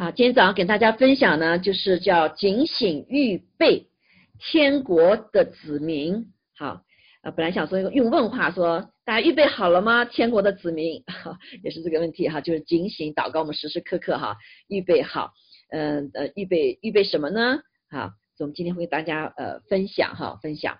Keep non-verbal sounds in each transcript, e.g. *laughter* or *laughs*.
好，今天早上给大家分享呢，就是叫警醒预备天国的子民。好，呃，本来想说用问话说，大家预备好了吗？天国的子民，*laughs* 也是这个问题哈，就是警醒祷告，我们时时刻刻哈预备好，嗯呃，预备预备什么呢？好，我们今天会跟大家呃分享哈，分享。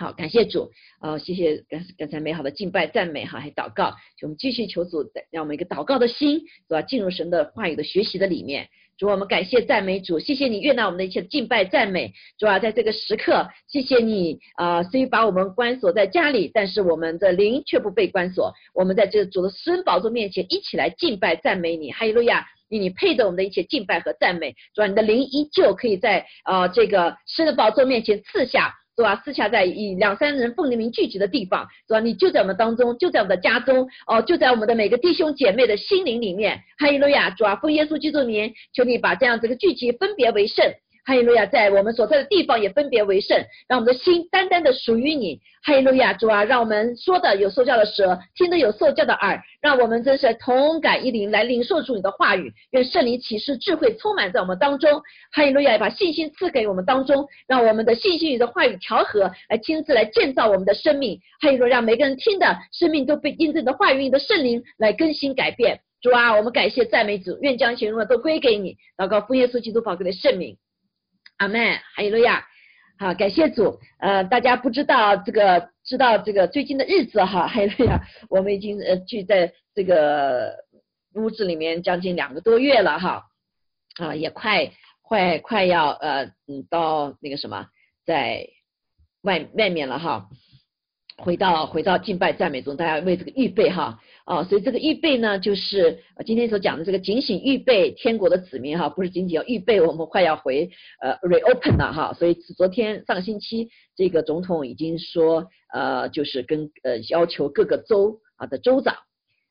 好，感谢主，呃，谢谢刚刚才美好的敬拜赞美哈，还祷告，就我们继续求主，让我们一个祷告的心，是吧？进入神的话语的学习的里面。主，我们感谢赞美主，谢谢你悦纳我们的一切敬拜赞美。主啊，在这个时刻，谢谢你啊，虽把我们关锁在家里，但是我们的灵却不被关锁。我们在这主的施恩宝座面前一起来敬拜赞美你，哈利路亚！你配得我们的一切敬拜和赞美。主啊，你的灵依旧可以在啊这个施恩宝座面前赐下。是吧？私下在以两三人奉灵名聚集的地方，是吧？你就在我们当中，就在我们的家中，哦，就在我们的每个弟兄姐妹的心灵里面。哈利路亚，主啊，奉耶稣基督名，求你把这样子的聚集分别为圣。哈利路亚，在我们所在的地方也分别为圣，让我们的心单单的属于你。哈利路亚，主啊，让我们说的有受教的舌，听的有受教的耳，让我们真是同感一灵来领受主你的话语。愿圣灵启示智慧充满在我们当中。哈利路亚，把信心赐给我们当中，让我们的信心与的话语调和，来亲自来建造我们的生命。哈利路亚，让每个人听的生命都被印证的话语的圣灵来更新改变。主啊，我们感谢赞美主，愿将全荣耀都归给你。祷告父耶稣基督宝贵的圣名。阿门，哈利路亚，好，感谢主。呃，大家不知道这个，知道这个最近的日子哈，*laughs* 哈利路亚，我们已经呃聚在这个屋子里面将近两个多月了哈，啊，也快快快要呃嗯到那个什么，在外外面了哈，回到回到敬拜赞美中，大家为这个预备哈。啊，所以这个预备呢，就是今天所讲的这个警醒预备天国的子民哈，不是仅仅要预备我们快要回呃 reopen 了哈，所以昨天上个星期这个总统已经说呃就是跟呃要求各个州啊的州长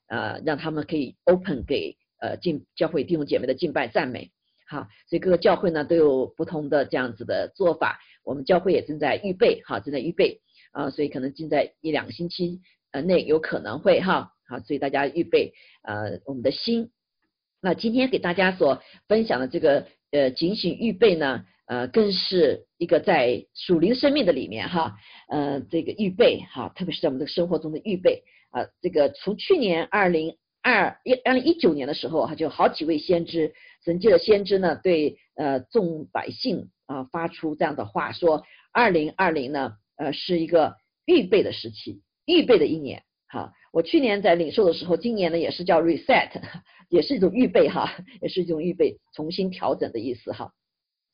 呃让他们可以 open 给呃进教会弟兄姐妹的敬拜赞美哈，所以各个教会呢都有不同的这样子的做法，我们教会也正在预备哈，正在预备啊，所以可能近在一两个星期呃内有可能会哈。好，所以大家预备呃我们的心。那今天给大家所分享的这个呃警醒预备呢，呃更是一个在属灵生命的里面哈，呃这个预备哈，特别是在我们的生活中的预备啊。这个从去年二零二一二零一九年的时候哈，就好几位先知神界的先知呢，对呃众百姓啊发出这样的话说，二零二零呢呃是一个预备的时期，预备的一年。好，我去年在领受的时候，今年呢也是叫 reset，*laughs* 也是一种预备哈，也是一种预备，重新调整的意思哈。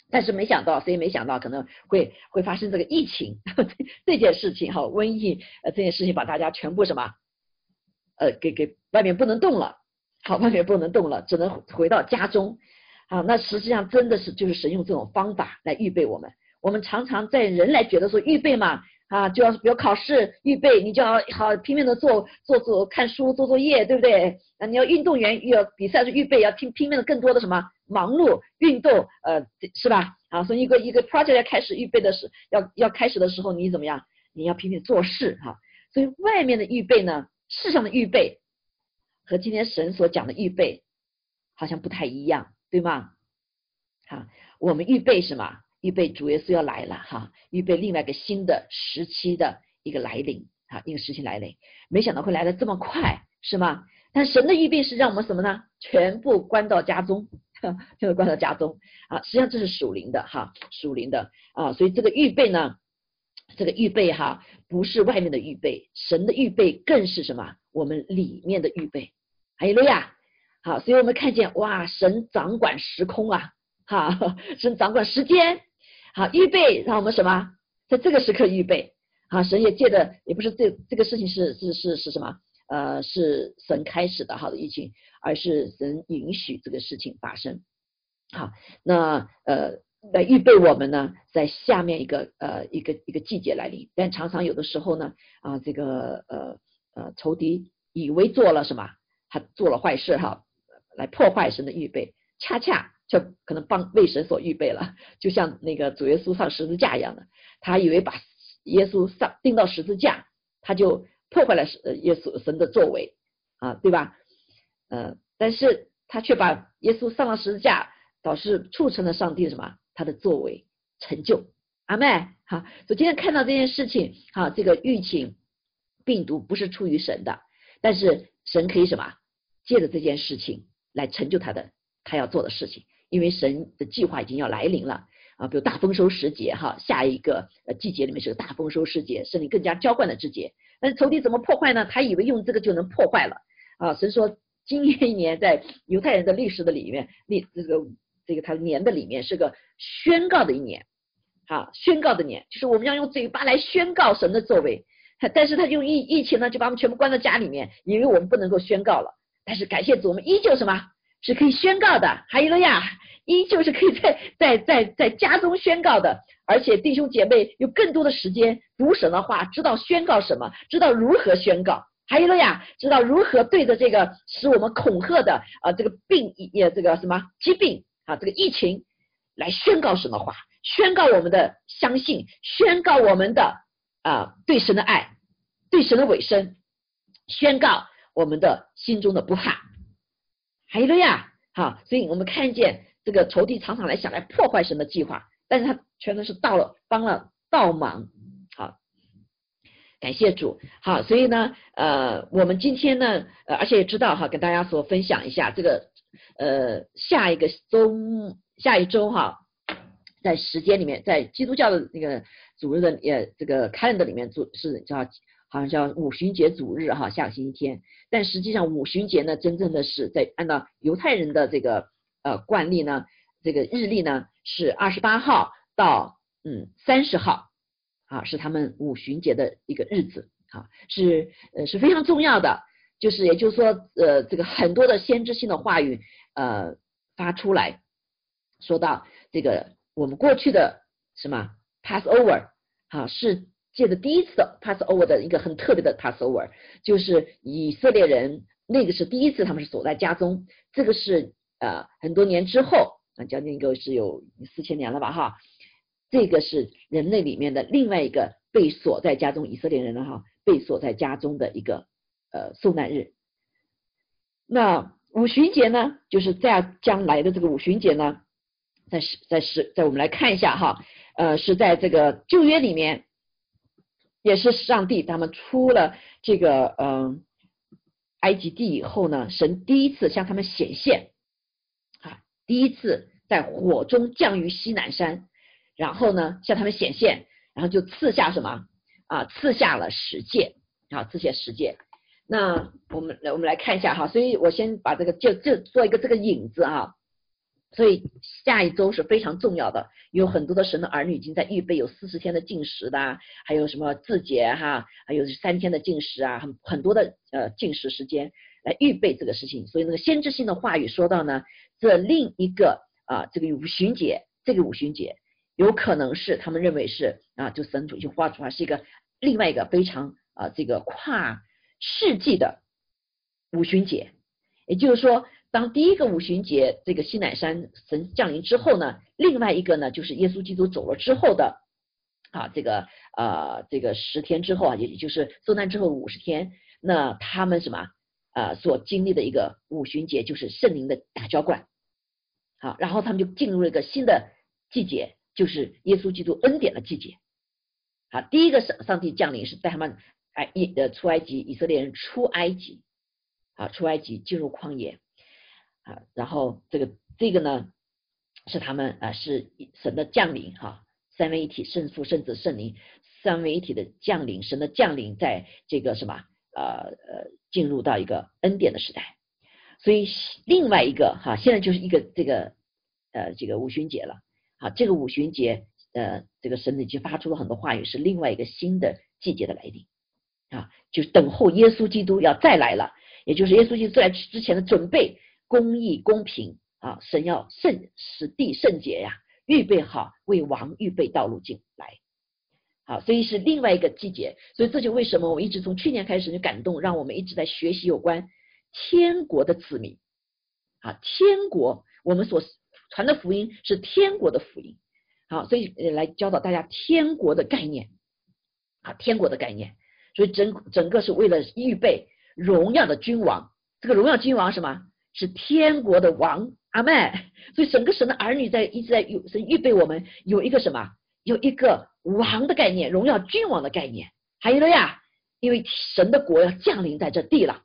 但是没想到，谁也没想到可能会会发生这个疫情 *laughs* 这件事情哈，瘟疫呃这件事情把大家全部什么呃给给外面不能动了，好，外面不能动了，只能回到家中。好，那实际上真的是就是神用这种方法来预备我们。我们常常在人来觉得说预备嘛。啊，就要比如考试预备，你就要好拼命的做做做看书做作业，对不对？啊，你要运动员要比赛是预备，要拼拼命的更多的什么忙碌运动，呃，是吧？啊，所以一个一个 project 要开始预备的是要要开始的时候，你怎么样？你要拼命做事哈。所以外面的预备呢，世上的预备和今天神所讲的预备好像不太一样，对吗？好，我们预备什么？预备主耶稣要来了哈，预备另外一个新的时期的一个来临啊，一个时期来临，没想到会来的这么快，是吗？但神的预备是让我们什么呢？全部关到家中，全部关到家中啊。实际上这是属灵的哈，属灵的啊。所以这个预备呢，这个预备哈，不是外面的预备，神的预备更是什么？我们里面的预备。哈利路亚！好，所以我们看见哇，神掌管时空啊，哈，神掌管时间。好，预备让我们什么，在这个时刻预备。好，神也借的也不是这这个事情是是是是什么？呃，是神开始的好的疫情，而是神允许这个事情发生。好，那呃来预备我们呢，在下面一个呃一个一个季节来临。但常常有的时候呢，啊这个呃呃仇敌以为做了什么，他做了坏事哈，来破坏神的预备，恰恰。就可能帮为神所预备了，就像那个主耶稣上十字架一样的，他以为把耶稣上钉到十字架，他就破坏了神耶稣神的作为啊，对吧？呃，但是他却把耶稣上了十字架，导致促成了上帝什么他的作为成就。阿妹，好，所以今天看到这件事情，好，这个疫情病毒不是出于神的，但是神可以什么借着这件事情来成就他的他要做的事情，因为神的计划已经要来临了啊，比如大丰收时节哈，下一个呃季节里面是个大丰收时节，是你更加浇灌的季节。但是仇敌怎么破坏呢？他以为用这个就能破坏了啊，神说今年一年在犹太人的历史的里面，历这个这个他年的里面是个宣告的一年。好，宣告的年就是我们要用嘴巴来宣告神的作为，*laughs* 但是他用疫疫情呢，就把我们全部关在家里面，以为我们不能够宣告了。但是感谢主，我们依旧什么是可以宣告的？哈利路亚，依旧是可以在在在在家中宣告的。而且弟兄姐妹有更多的时间读神的话，知道宣告什么，知道如何宣告。哈利路亚，知道如何对着这个使我们恐吓的啊这个病也这个什么疾病啊这个疫情来宣告神的话。宣告我们的相信，宣告我们的啊对神的爱，对神的委身，宣告我们的心中的不怕。还有了呀，好，所以我们看见这个仇敌常常来想来破坏神的计划，但是他全都是到了帮了倒忙。好，感谢主。好，所以呢，呃，我们今天呢，呃，而且也知道哈，跟大家所分享一下这个呃下一个周下一周哈。在时间里面，在基督教的那个主日的也这个 calendar 里面，主是叫好像叫五旬节主日哈，下个星期天。但实际上五旬节呢，真正的是在按照犹太人的这个呃惯例呢，这个日历呢是二十八号到嗯三十号啊，是他们五旬节的一个日子啊，是呃是非常重要的。就是也就是说呃这个很多的先知性的话语呃发出来，说到这个。我们过去的什么 Passover 好是借着第一次的 Passover 的一个很特别的 Passover，就是以色列人那个是第一次他们是锁在家中，这个是呃很多年之后啊将近一个是有四千年了吧哈，这个是人类里面的另外一个被锁在家中以色列人了哈被锁在家中的一个呃受难日。那五旬节呢，就是在将来的这个五旬节呢。在是，在是，在我们来看一下哈，呃，是在这个旧约里面，也是上帝他们出了这个嗯埃及地以后呢，神第一次向他们显现啊，第一次在火中降于西南山，然后呢向他们显现，然后就赐下什么啊，赐下了十诫啊，赐下十诫。那我们来我们来看一下哈，所以我先把这个就就做一个这个引子啊。所以下一周是非常重要的，有很多的神的儿女已经在预备有四十天的禁食的，还有什么自节哈，还有三天的禁食啊，很很多的呃禁食时间来预备这个事情。所以那个先知性的话语说到呢，这另一个啊这个五旬节，这个五旬节有可能是他们认为是啊，就神主已经画出来是一个另外一个非常啊这个跨世纪的五旬节，也就是说。当第一个五旬节这个西乃山神降临之后呢，另外一个呢就是耶稣基督走了之后的啊这个啊这个十天之后啊，也就是受难之后五十天，那他们什么啊所经历的一个五旬节就是圣灵的大浇灌，好，然后他们就进入了一个新的季节，就是耶稣基督恩典的季节。好，第一个上上帝降临是带他们埃以呃出埃及，以色列人出埃及，好出埃及进入旷野。啊，然后这个这个呢，是他们啊，是神的降临哈，三位一体，圣父、圣子、圣灵，三位一体的降临，神的降临，在这个什么呃呃，进入到一个恩典的时代，所以另外一个哈，现在就是一个这个呃这个五旬节了，好，这个五旬节呃，这个神已经发出了很多话语，是另外一个新的季节的来临啊，就是等候耶稣基督要再来了，也就是耶稣基督在之前的准备。公义公平啊，神要圣使地圣洁呀，预备好为王预备道路进来，好，所以是另外一个季节，所以这就为什么我一直从去年开始就感动，让我们一直在学习有关天国的子民。啊，天国我们所传的福音是天国的福音，好，所以来教导大家天国的概念。啊，天国的概念，所以整整个是为了预备荣耀的君王，这个荣耀君王什么？是天国的王，阿妹。所以整个神的儿女在一直在有神预备我们有一个什么，有一个王的概念，荣耀君王的概念。还有了呀，因为神的国要降临在这地了，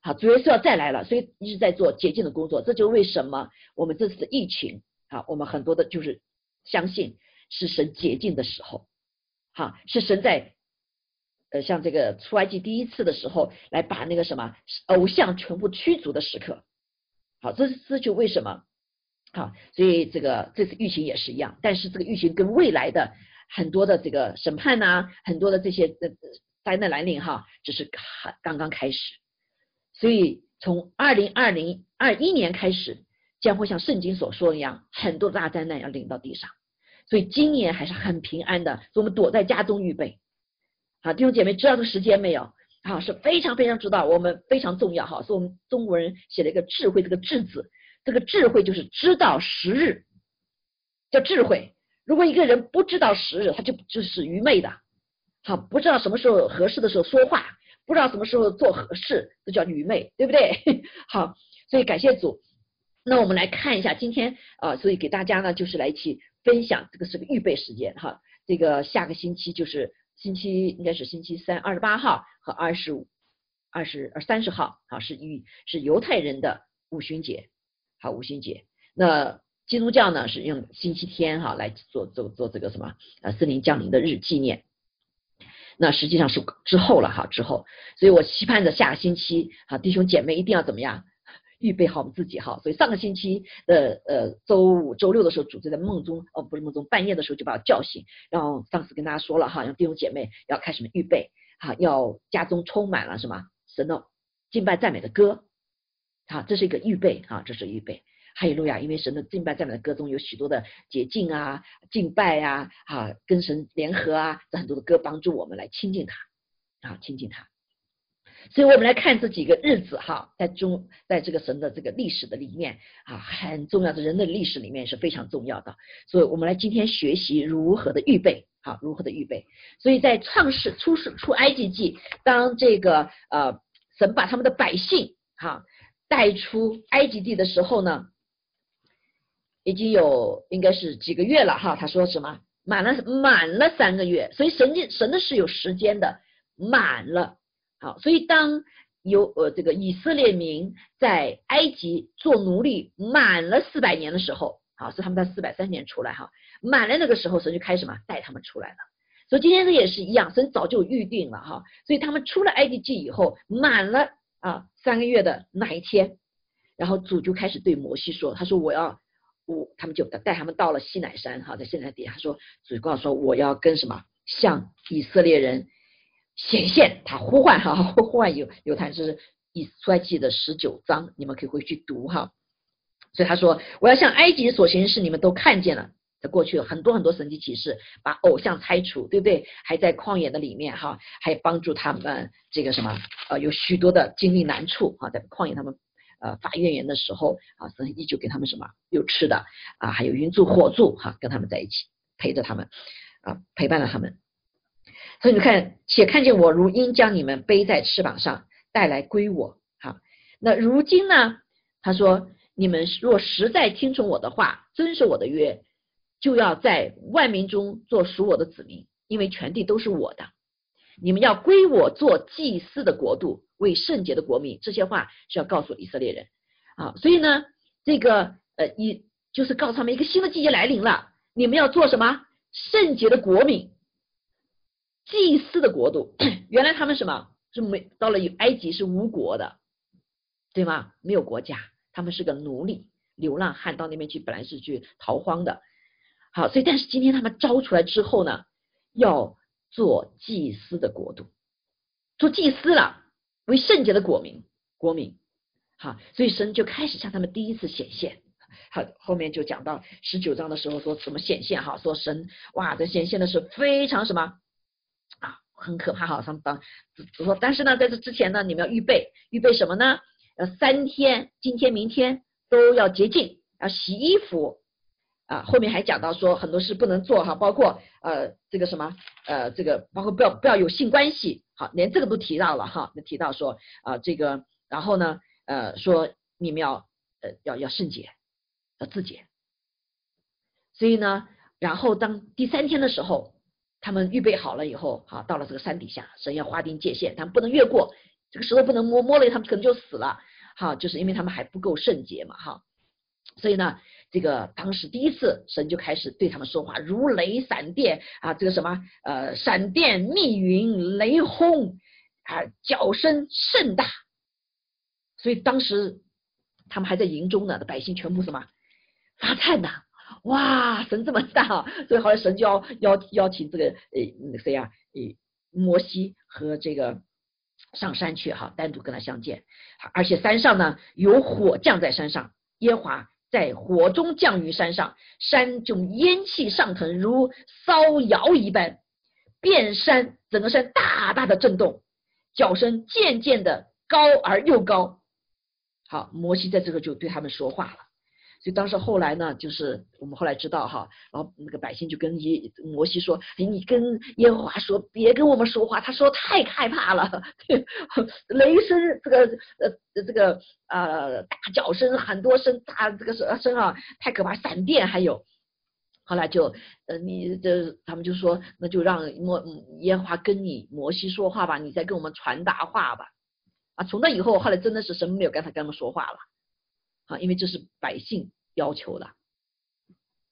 好，主耶稣要再来了，所以一直在做洁净的工作。这就是为什么我们这次的疫情，好，我们很多的就是相信是神洁净的时候，好，是神在。呃，像这个出埃及第一次的时候，来把那个什么偶像全部驱逐的时刻，好，这是这就为什么好，所以这个这次疫情也是一样，但是这个疫情跟未来的很多的这个审判呐，很多的这些呃灾难来临哈，只是刚刚刚开始，所以从二零二零二一年开始，将会像圣经所说一样，很多大灾难要临到地上，所以今年还是很平安的，所以我们躲在家中预备。好，弟兄姐妹，知道这个时间没有？好，是非常非常知道，我们非常重要哈。是我们中国人写了一个智慧，这个智字，这个智慧就是知道时日，叫智慧。如果一个人不知道时日，他就就是愚昧的。好，不知道什么时候合适的时候说话，不知道什么时候做合适，这叫愚昧，对不对？*laughs* 好，所以感谢主。那我们来看一下今天啊，所以给大家呢，就是来一起分享，这个是个预备时间哈。这个下个星期就是。星期应该是星期三，二十八号和二十五、二十呃三十号，好是与是犹太人的五旬节，好五旬节。那基督教呢是用星期天哈来做做做这个什么呃森林降临的日纪念。那实际上是之后了哈之后，所以我期盼着下个星期好弟兄姐妹一定要怎么样？预备好我们自己哈，所以上个星期的呃周五、周六的时候，主在梦中哦，不是梦中，半夜的时候就把我叫醒，然后上次跟大家说了哈，让弟兄姐妹要开始预备啊，要家中充满了什么神的敬拜赞美的歌，好，这是一个预备啊，这是预备。哈利路亚，因为神的敬拜赞美的歌中有许多的洁净啊、敬拜啊、哈跟神联合啊，这很多的歌帮助我们来亲近他啊，亲近他。所以我们来看这几个日子哈，在中在这个神的这个历史的里面啊，很重要的人的历史里面是非常重要的。所以我们来今天学习如何的预备，好如何的预备。所以在创世出世出埃及记，当这个呃神把他们的百姓哈带出埃及地的时候呢，已经有应该是几个月了哈。他说什么满了满了三个月，所以神的神的是有时间的满了。好，所以当有呃这个以色列民在埃及做奴隶满了四百年的时候，好，所以他们在四百三年出来哈，满了那个时候，神就开始嘛带他们出来了。所以今天这也是一样，神早就预定了哈，所以他们出了埃及记以后，满了啊三个月的那一天，然后主就开始对摩西说，他说我要我他们就带他们到了西乃山哈，在西乃地，他说主告诉说我要跟什么向以色列人。显现，他呼唤哈，呼唤有有谈是以出埃及的十九章，你们可以回去读哈。所以他说，我要向埃及所行的事，你们都看见了。在过去有很多很多神迹启示，把偶像拆除，对不对？还在旷野的里面哈，还帮助他们这个什么呃，有许多的经历难处哈，在旷野他们呃发怨言的时候啊，神依旧给他们什么有吃的啊，还有云柱火柱哈，跟他们在一起陪着他们啊，陪伴了他们。所以你看，且看见我如鹰将你们背在翅膀上带来归我。哈，那如今呢？他说：你们若实在听从我的话，遵守我的约，就要在万民中做属我的子民，因为全地都是我的。你们要归我做祭司的国度，为圣洁的国民。这些话是要告诉以色列人啊。所以呢，这个呃，一就是告诉他们一个新的季节来临了，你们要做什么？圣洁的国民。祭祀的国度，*coughs* 原来他们什么是没到了埃及是无国的，对吗？没有国家，他们是个奴隶，流浪汉到那边去，本来是去逃荒的。好，所以但是今天他们招出来之后呢，要做祭司的国度，做祭司了，为圣洁的国民，国民。好，所以神就开始向他们第一次显现。好，后面就讲到十九章的时候说什么显现哈，说神哇，这显现的是非常什么啊。很可怕哈，上当，说，但是呢，在这之前呢，你们要预备，预备什么呢？呃，三天，今天、明天都要洁净，要洗衣服啊。后面还讲到说很多事不能做哈，包括呃这个什么呃这个，包括不要不要有性关系，好，连这个都提到了哈，提到说啊这个，然后呢呃说你们要呃要要圣洁，要自洁。所以呢，然后当第三天的时候，他们预备好了以后，好到了这个山底下，神要划定界限，他们不能越过这个石头，不能摸摸了，他们可能就死了。哈，就是因为他们还不够圣洁嘛，哈。所以呢，这个当时第一次神就开始对他们说话，如雷闪电啊，这个什么呃闪电密云雷轰啊，叫声甚大。所以当时他们还在营中呢，百姓全部什么发颤呐，哇，神这么大，所以后来神就要邀邀请这个呃谁呀，呃摩西和这个上山去哈，单独跟他相见，而且山上呢有火降在山上，耶华。在火中降于山上，山就烟气上腾，如骚摇一般，遍山整个山大大的震动，叫声渐渐的高而又高。好，摩西在这个就对他们说话了。所以当时后来呢，就是我们后来知道哈，然后那个百姓就跟耶摩西说：“你跟耶和华说，别跟我们说话。”他说太害怕了，*laughs* 雷声这个呃这个呃大叫声很多声大这个声声啊太可怕，闪电还有。后来就呃你这他们就说那就让摩耶和华跟你摩西说话吧，你再跟我们传达话吧。啊，从那以后后来真的是什么没有跟他跟他们说话了。啊，因为这是百姓要求的，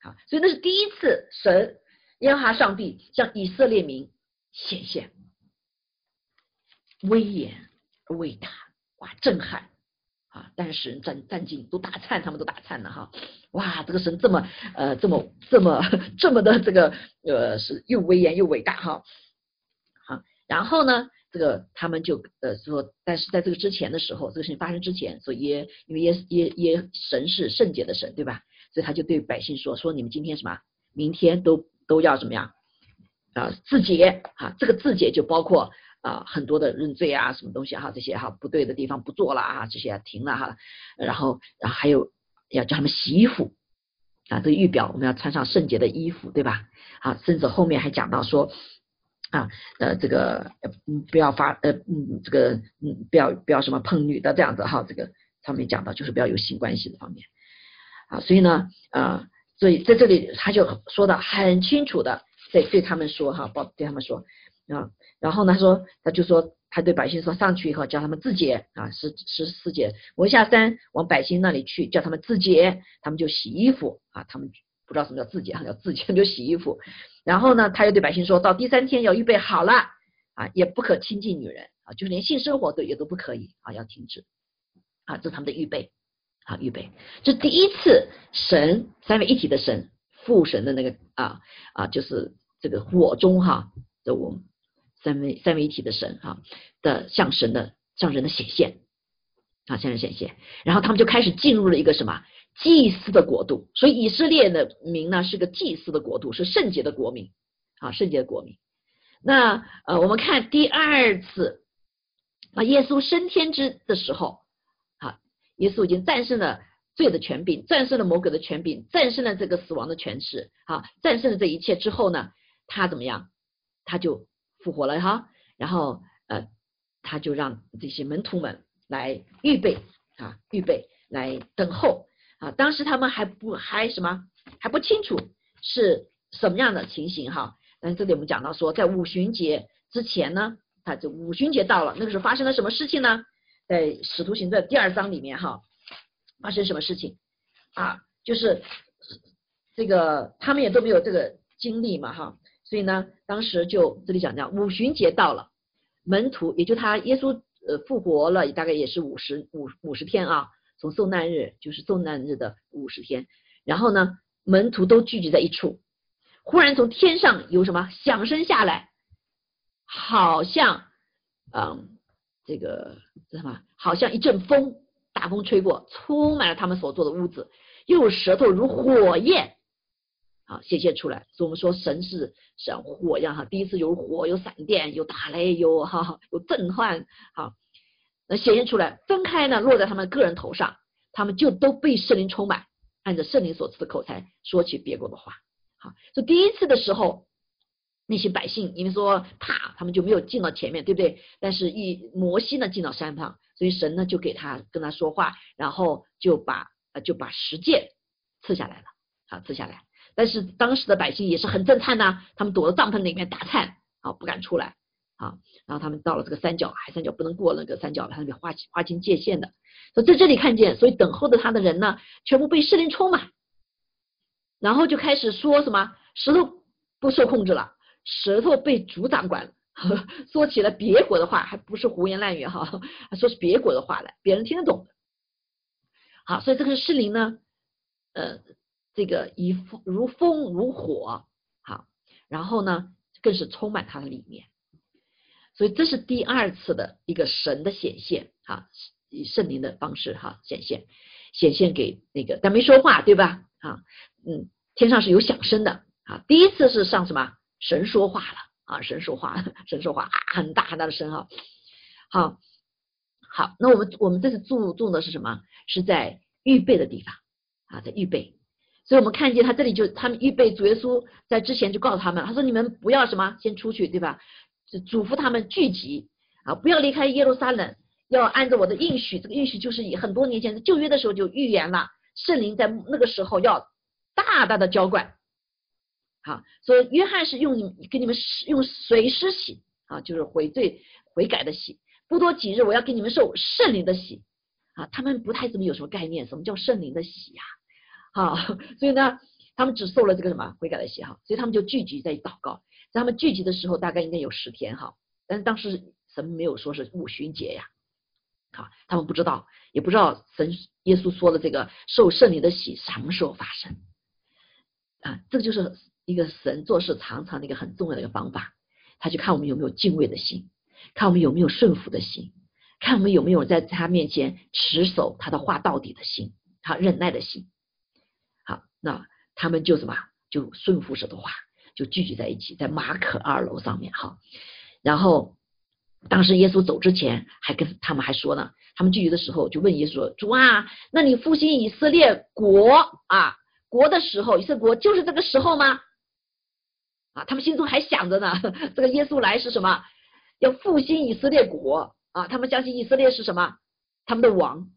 啊，所以那是第一次神耶和华上帝向以色列民显现，威严伟大，哇，震撼啊！但是使人战战兢都打颤，他们都打颤了哈，哇，这个神这么呃这么这么这么的这个呃是又威严又伟大哈，好，然后呢？这个他们就呃说，但是在这个之前的时候，这个事情发生之前，所以耶因为耶耶耶神是圣洁的神，对吧？所以他就对百姓说：说你们今天什么，明天都都要怎么样啊？自洁啊！这个自洁就包括啊很多的认罪啊，什么东西哈，这些哈不对的地方不做了啊，这些停了哈。然后然后还有要叫他们洗衣服啊，这个预表我们要穿上圣洁的衣服，对吧？啊，甚至后面还讲到说。啊，呃，这个嗯，不要发，呃，嗯，这个嗯，不要不要什么碰女的这样子哈，这个上面讲到就是不要有性关系的方面，啊，所以呢，啊，所以在这里他就说的很清楚的，对对他们说哈，报对他们说啊，然后呢说他就说他对百姓说上去以后叫他们自洁啊，十十四节，我下山往百姓那里去，叫他们自洁，他们就洗衣服啊，他们不知道什么叫自洁啊，叫自洁就洗衣服。*laughs* 然后呢，他又对百姓说到第三天要预备好了啊，也不可亲近女人啊，就是连性生活都也都不可以啊，要停止啊，这是他们的预备啊，预备。这第一次神三位一体的神父神的那个啊啊，就是这个火中哈的我们三位三位一体的神哈的向神的向人的显现啊，向人显现，然后他们就开始进入了一个什么？祭司的国度，所以以色列的民呢是个祭司的国度，是圣洁的国民啊，圣洁的国民。那呃，我们看第二次啊，耶稣升天之的时候，啊，耶稣已经战胜了罪的权柄，战胜了魔鬼的权柄，战胜了这个死亡的权势，啊，战胜了这一切之后呢，他怎么样？他就复活了哈，然后呃，他就让这些门徒们来预备啊，预备来等候。啊，当时他们还不还什么还不清楚是什么样的情形哈，但是这里我们讲到说，在五旬节之前呢，他就五旬节到了，那个时候发生了什么事情呢？在使徒行传第二章里面哈，发生什么事情啊？就是这个他们也都没有这个经历嘛哈，所以呢，当时就这里讲讲五旬节到了，门徒也就他耶稣呃复活了，大概也是五十五五十天啊。从受难日就是受难日的五十天，然后呢，门徒都聚集在一处，忽然从天上有什么响声下来，好像，嗯，这个什么，好像一阵风，大风吹过，充满了他们所做的屋子，又有舌头如火焰，啊，显现出来。所以我们说神是像火一样哈，第一次有火，有闪电，有打雷，有哈，有震撼，好。那显现出来，分开呢，落在他们个人头上，他们就都被圣灵充满，按照圣灵所赐的口才说起别国的话。好，所以第一次的时候，那些百姓因为说怕，他们就没有进到前面，对不对？但是一摩西呢进到山上，所以神呢就给他跟他说话，然后就把呃就把十诫赐下来了，好赐下来。但是当时的百姓也是很震颤呐，他们躲在帐篷里面打颤，啊不敢出来，啊，然后他们到了这个三角，海三角不能过那个三角，他们划划清界限的。所以在这里看见，所以等候的他的人呢，全部被圣灵充满，然后就开始说什么石头不受控制了，舌头被主掌管了。*laughs* 说起了别国的话，还不是胡言乱语哈，说是别国的话来，别人听得懂。好，所以这个是灵呢，呃，这个以如风如火，好，然后呢，更是充满他的里面。所以这是第二次的一个神的显现，哈，以圣灵的方式哈显现，显现给那个，但没说话，对吧？啊，嗯，天上是有响声的，啊，第一次是上什么神说话了。啊，神说话，*laughs* 神说话啊，很大很大的声哈。好，好，那我们我们这次注重的是什么？是在预备的地方啊，在预备。所以我们看见他这里就他们预备主耶稣在之前就告诉他们，他说你们不要什么先出去，对吧？就嘱咐他们聚集啊，不要离开耶路撒冷，要按照我的应许。这个应许就是以很多年前旧约的时候就预言了，圣灵在那个时候要大大的浇灌。好，所以约翰是用你给你们用水施洗啊，就是悔罪悔改的洗。不多几日，我要给你们受圣灵的洗啊。他们不太怎么有什么概念，什么叫圣灵的洗呀？*laughs* 好，所以呢，他们只受了这个什么悔改的洗哈，所以他们就聚集在祷告。在他们聚集的时候，大概应该有十天哈，但是当时神没有说是五旬节呀，好，他们不知道，也不知道神耶稣说的这个受圣灵的洗什么时候发生啊？这个就是。一个神做事常常的一个很重要的一个方法，他就看我们有没有敬畏的心，看我们有没有顺服的心，看我们有没有在他面前持守他的话到底的心，他忍耐的心。好，那他们就什么，就顺服神的话，就聚集在一起，在马可二楼上面哈。然后当时耶稣走之前，还跟他们还说呢，他们聚集的时候就问耶稣说：“主啊，那你复兴以色列国啊国的时候，以色列国就是这个时候吗？”啊，他们心中还想着呢，*laughs* 这个耶稣来是什么？要复兴以色列国啊！他们相信以色列是什么？他们的王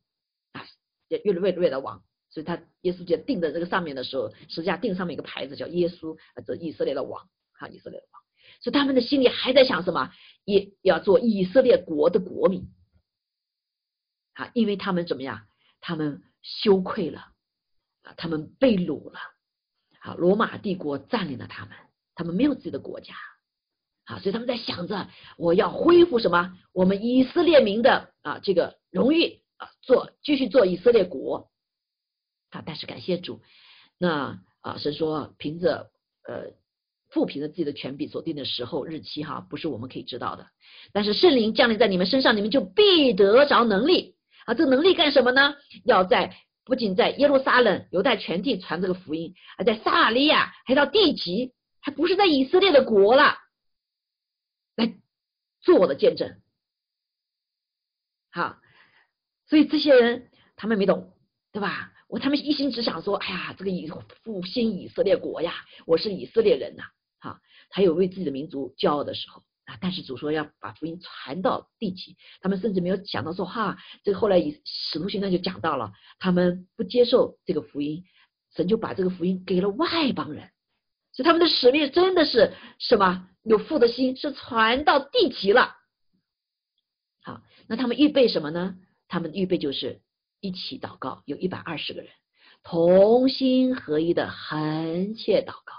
啊，越越越越的王。所以他耶稣就定在这个上面的时候，实际上定上面一个牌子叫耶稣，这以色列的王啊，以色列的王。所以他们的心里还在想什么？也要做以色列国的国民啊，因为他们怎么样？他们羞愧了啊，他们被掳了啊，罗马帝国占领了他们。他们没有自己的国家，啊，所以他们在想着我要恢复什么？我们以色列民的啊这个荣誉啊，做继续做以色列国啊。但是感谢主，那啊神说凭着呃复凭着自己的权柄所定的时候日期哈，不是我们可以知道的。但是圣灵降临在你们身上，你们就必得着能力啊。这能力干什么呢？要在不仅在耶路撒冷犹太全地传这个福音，而在撒利亚还到地极。还不是在以色列的国了，来做我的见证，好，所以这些人他们没懂，对吧？他们一心只想说，哎呀，这个以复兴以色列国呀，我是以色列人呐，哈，还有为自己的民族骄傲的时候啊。但是主说要把福音传到地极，他们甚至没有想到说，哈，这个后来以使徒行传就讲到了，他们不接受这个福音，神就把这个福音给了外邦人。所以他们的使命真的是什么？有父的心，是传到地极了。好，那他们预备什么呢？他们预备就是一起祷告，有一百二十个人同心合一的横切祷告，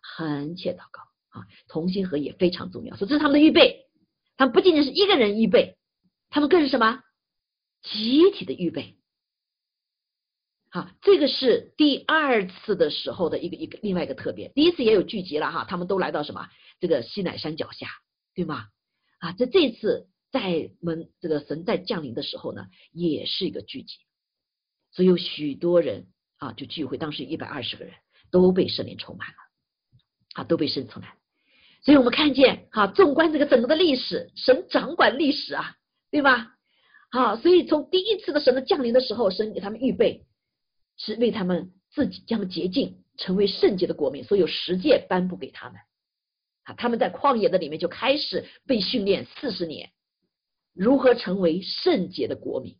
横切祷告啊，同心合一非常重要。所以这是他们的预备，他们不仅仅是一个人预备，他们更是什么？集体的预备。好，这个是第二次的时候的一个一个另外一个特别。第一次也有聚集了哈，他们都来到什么这个西乃山脚下，对吗？啊，在这次在门这个神在降临的时候呢，也是一个聚集，所以有许多人啊就聚会，当时一百二十个人都被圣灵充满了，啊，都被圣充满。所以我们看见哈，纵观这个整个的历史，神掌管历史啊，对吧？好，所以从第一次的神的降临的时候，神给他们预备。是为他们自己将洁净，成为圣洁的国民，所有十诫颁布给他们啊。他们在旷野的里面就开始被训练四十年如何成为圣洁的国民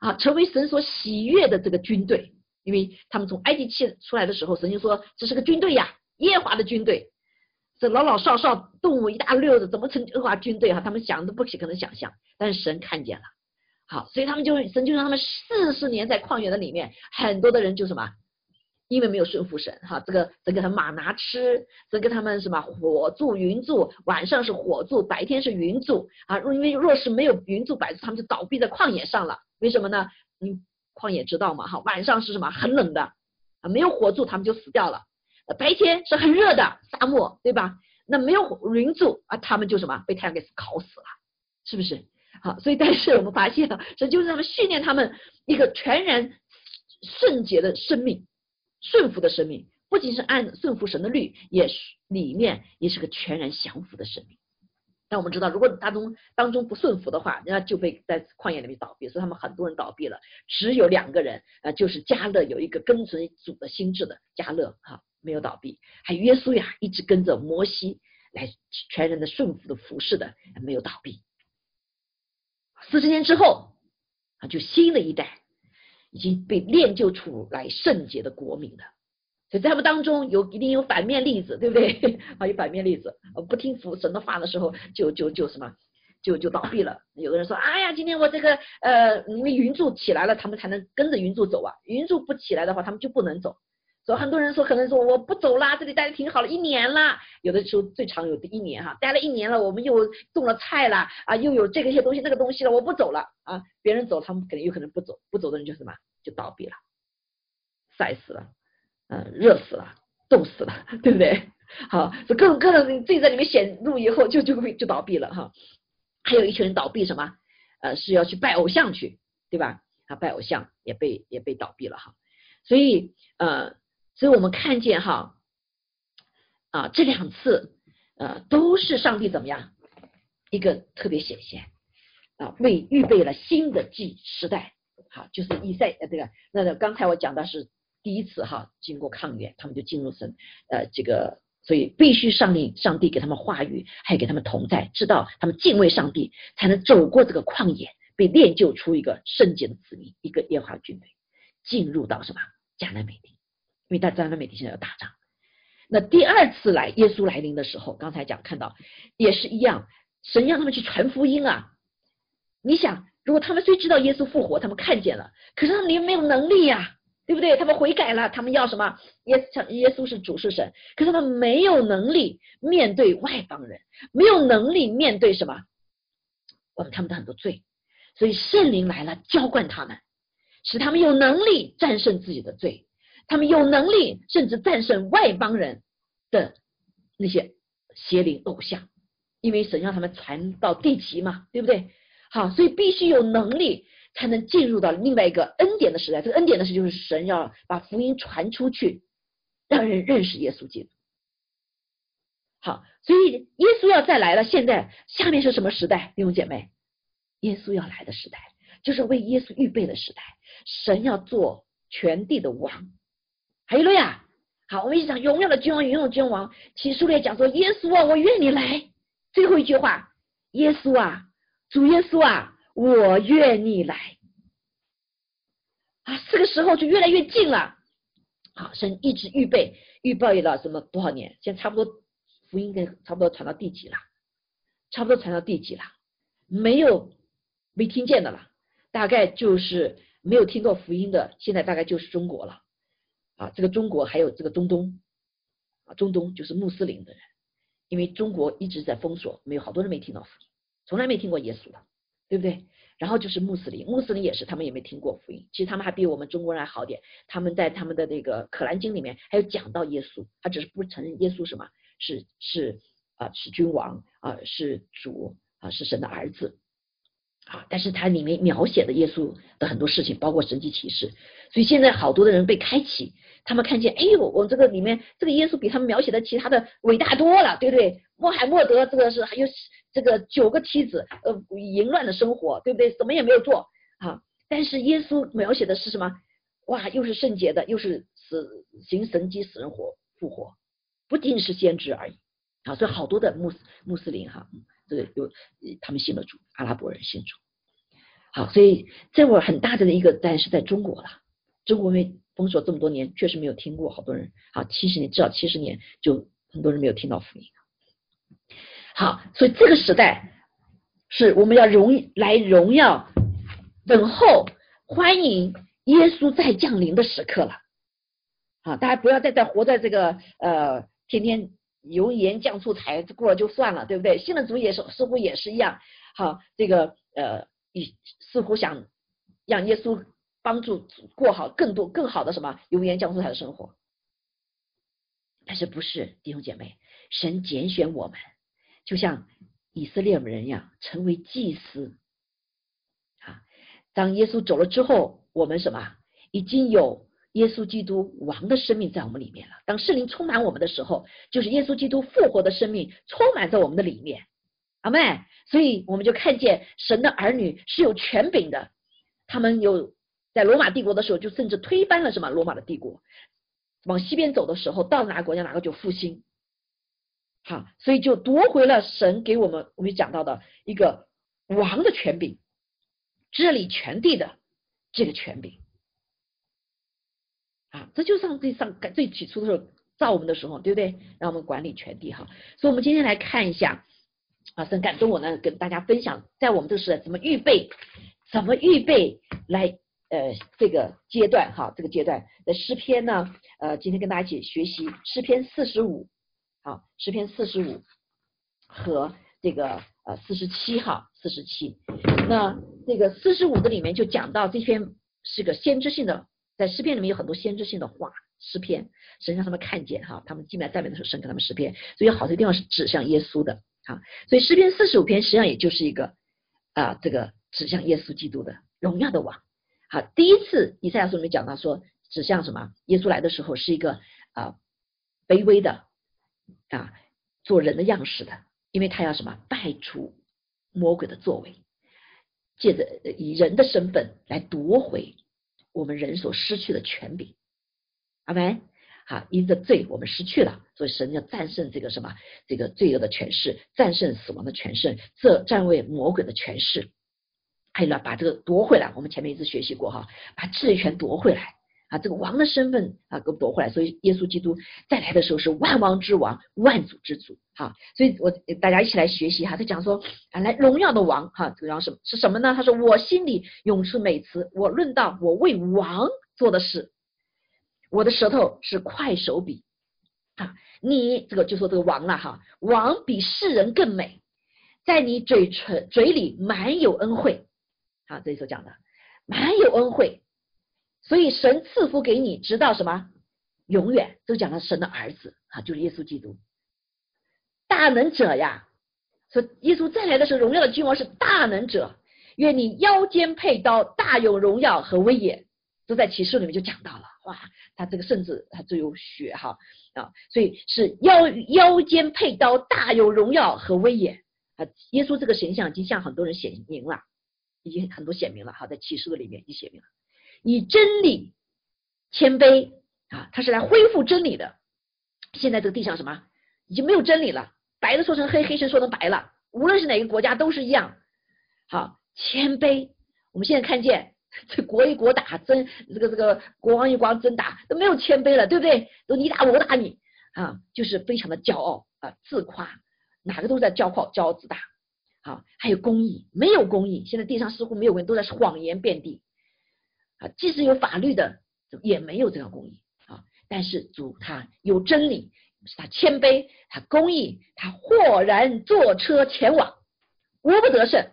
啊，成为神所喜悦的这个军队。因为他们从埃及去出来的时候，神就说这是个军队呀，耶和华的军队。这老老少少动物一大溜子，怎么成耶和华军队哈？他们想都不可能想象，但是神看见了，好，所以他们就神就让他们四十年在旷野的里面，很多的人就什么，因为没有顺服神哈，这个神给他马拿吃，神给他们什么火柱云柱，晚上是火柱，白天是云柱啊，因为若是没有云柱白柱，他们就倒闭在旷野上了。为什么呢？嗯。旷野知道嘛？哈，晚上是什么？很冷的啊，没有火柱，他们就死掉了。白天是很热的沙漠，对吧？那没有云柱啊，他们就什么？被太阳给烤死了，是不是？好，所以但是我们发现了，这就是他们训练他们一个全然圣洁的生命，顺服的生命，不仅是按顺服神的律，也是里面也是个全然降服的生命。但我们知道，如果当中当中不顺服的话，人家就被在旷野里面倒闭，所以他们很多人倒闭了。只有两个人，呃，就是加勒有一个跟随主的心智的加勒，哈，没有倒闭。还有约书亚一直跟着摩西来全人的顺服的服侍的，没有倒闭。四十年之后，啊，就新的一代已经被练就出来圣洁的国民了。所以在他们当中有一定有反面例子，对不对？*laughs* 啊，有反面例子，不听服神的话的时候，就就就什么，就就倒闭了。有的人说，哎呀，今天我这个呃，因为云柱起来了，他们才能跟着云柱走啊。云柱不起来的话，他们就不能走。所以很多人说，可能说我不走啦，这里待的挺好了，一年了。有的时候最长有的一年哈，待了一年了，我们又种了菜了啊，又有这个些东西那个东西了，我不走了啊。别人走，他们肯定有可能不走，不走的人就什么，就倒闭了，晒死了。嗯，热死了，冻死了，*laughs* 对不对？好，这各种各样的自己在里面显露以后，就就会就倒闭了哈。还有一群人倒闭什么？呃，是要去拜偶像去，对吧？啊，拜偶像也被也被倒闭了哈。所以呃，所以我们看见哈啊，这两次呃都是上帝怎么样一个特别显现啊，为预备了新的纪时代。好，就是以赛呃这个，那刚才我讲的是。第一次哈，经过抗原，他们就进入神，呃，这个，所以必须上帝，上帝给他们话语，还给他们同在，知道他们敬畏上帝，才能走过这个旷野，被练就出一个圣洁的子民，一个耶和华军队，进入到什么迦南美地，因为在迦南美地现在要打仗。那第二次来耶稣来临的时候，刚才讲看到也是一样，神让他们去传福音啊。你想，如果他们虽知道耶稣复活，他们看见了，可是他们没有能力呀。对不对？他们悔改了，他们要什么？耶耶稣是主是神，可是他们没有能力面对外邦人，没有能力面对什么？我们他们的很多罪，所以圣灵来了，浇灌他们，使他们有能力战胜自己的罪，他们有能力甚至战胜外邦人的那些邪灵偶像，因为神让他们传到地极嘛，对不对？好，所以必须有能力。才能进入到另外一个恩典的时代。这个恩典的是，就是神要把福音传出去，让人认识耶稣基督。好，所以耶稣要再来了。现在下面是什么时代？弟兄姐妹，耶稣要来的时代，就是为耶稣预备的时代。神要做全地的王。还有了呀，好，我们一起讲荣耀的君王，永远君王。启示录讲说，耶稣啊，我愿你来。最后一句话，耶稣啊，主耶稣啊。我愿你来啊！这个时候就越来越近了。好，神一直预备预备了什么多少年？现在差不多福音跟差不多传到第几了？差不多传到第几了？没有没听见的了，大概就是没有听过福音的，现在大概就是中国了啊！这个中国还有这个中东啊，中东就是穆斯林的人，因为中国一直在封锁，没有好多人没听到福音，从来没听过耶稣的。对不对？然后就是穆斯林，穆斯林也是，他们也没听过福音。其实他们还比我们中国人还好点。他们在他们的那个《可兰经》里面还有讲到耶稣，他只是不承认耶稣什么是是啊是君王啊是主啊是神的儿子啊，但是它里面描写的耶稣的很多事情，包括神迹启示。所以现在好多的人被开启，他们看见，哎呦，我这个里面这个耶稣比他们描写的其他的伟大多了，对不对？穆罕默德这个是还有。这个九个妻子，呃，淫乱的生活，对不对？什么也没有做啊。但是耶稣描写的是什么？哇，又是圣洁的，又是死行神迹，死人活复活，不仅是先知而已啊。所以好多的穆斯穆斯林哈，个有他们信了主，阿拉伯人信主。好，所以这会很大的一个，但是在中国了，中国因为封锁这么多年，确实没有听过，好多人好七十年至少七十年就很多人没有听到福音。好，所以这个时代是我们要荣来荣耀等候欢迎耶稣再降临的时刻了。好，大家不要再再活在这个呃天天油盐酱醋茶过了就算了，对不对？信了主也是似乎也是一样。好，这个呃，你似乎想让耶稣帮助过好更多更好的什么油盐酱醋茶的生活，但是不是弟兄姐妹，神拣选我们，就像以色列人一样，成为祭司。啊，当耶稣走了之后，我们什么已经有。耶稣基督王的生命在我们里面了。当圣灵充满我们的时候，就是耶稣基督复活的生命充满在我们的里面。阿妹，所以我们就看见神的儿女是有权柄的。他们有在罗马帝国的时候，就甚至推翻了什么罗马的帝国，往西边走的时候，到哪个国家哪个就复兴。好，所以就夺回了神给我们我们讲到的一个王的权柄，治理全地的这个权柄。啊，这就上最上最起初的时候造我们的时候，对不对？让我们管理全地哈。所以，我们今天来看一下啊，神感动我呢，跟大家分享，在我们这是怎么预备，怎么预备来呃这个阶段哈，这个阶段的诗篇呢，呃，今天跟大家一起学习诗篇四十五，好，诗篇四十五和这个呃四十七哈，四十七。那这个四十五的里面就讲到这篇是个先知性的。在诗篇里面有很多先知性的话，诗篇神让他们看见哈，他们进来赞美的时候，神给他们诗篇，所以有好些地方是指向耶稣的哈，所以诗篇四十五篇实际上也就是一个啊，这个指向耶稣基督的荣耀的王。好，第一次以赛亚书里面讲到说，指向什么？耶稣来的时候是一个啊卑微的啊做人的样式的，因为他要什么败除魔鬼的作为，借着以人的身份来夺回。我们人所失去的权柄，阿门。好，因着罪我们失去了，所以神要战胜这个什么，这个罪恶的权势，战胜死亡的权势，这占位魔鬼的权势，还有呢，把这个夺回来。我们前面一直学习过哈，把治权夺回来。啊，这个王的身份啊，给夺回来，所以耶稣基督再来的时候是万王之王，万主之主，哈，所以我大家一起来学习哈，他讲说啊，来荣耀的王，哈，这个王什么是什么呢？他说我心里永出美词，我论到我为王做的事，我的舌头是快手笔，啊，你这个就说这个王了哈，王比世人更美，在你嘴唇嘴里满有恩惠，啊，这里所讲的满有恩惠。所以神赐福给你，直到什么永远？都讲了神的儿子啊，就是耶稣基督，大能者呀。说耶稣再来的时候，荣耀的君王是大能者。愿你腰间佩刀，大有荣耀和威严，都在启示里面就讲到了。哇，他这个甚至他就有血哈啊，所以是腰腰间佩刀，大有荣耀和威严啊。耶稣这个形象已经向很多人显明了，已经很多显明了哈，在启示的里面已经显明了。以真理谦卑啊，他是来恢复真理的。现在这个地上什么已经没有真理了，白的说成黑，黑是说成白了。无论是哪个国家都是一样。好，谦卑。我们现在看见这国与国打争，这个这个国王与国王争打都没有谦卑了，对不对？都你打我打你啊，就是非常的骄傲啊，自夸，哪个都在骄傲骄傲自大。好，还有公义，没有公义。现在地上似乎没有公义，都在谎言遍地。啊，即使有法律的，也没有这样公义啊。但是主他有真理，是他谦卑，他公义，他豁然坐车前往，无不得胜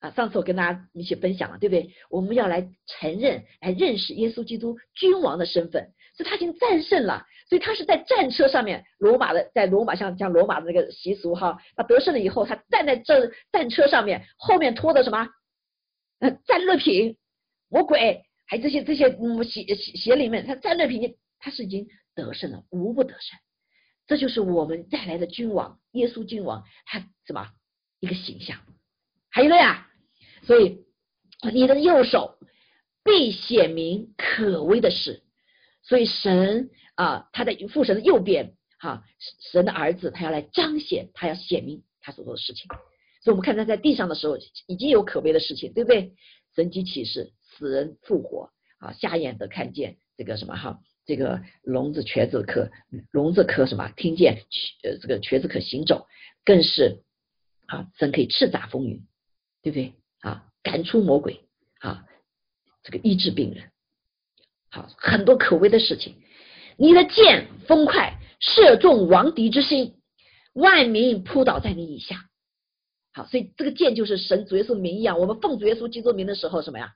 啊。上次我跟大家一起分享了，对不对？我们要来承认，来认识耶稣基督君王的身份，所以他已经战胜了，所以他是在战车上面，罗马的在罗马像像罗马的那个习俗哈，他得胜了以后，他站在这战车上面，后面拖的什么？呃，战利品，魔鬼。还这些这些嗯邪邪邪里面，他战略凭借他是已经得胜了，无不得胜。这就是我们带来的君王，耶稣君王，他什么一个形象？还有了呀，所以你的右手必显明可畏的事。所以神啊，他在父神的右边，哈，神的儿子他要来彰显，他要显明他所做的事情。所以我们看他在地上的时候已经有可悲的事情，对不对？神迹启示，死人复活啊，瞎眼的看见这个什么哈，这个聋子瘸子可聋子可什么听见，呃这个瘸子可行走，更是啊神可以叱咤风云，对不对？啊赶出魔鬼啊这个医治病人，好很多可悲的事情。你的剑锋快，射中王敌之心，万民扑倒在你以下。好，所以这个剑就是神主耶稣名义啊，我们奉主耶稣基督名的时候，什么呀？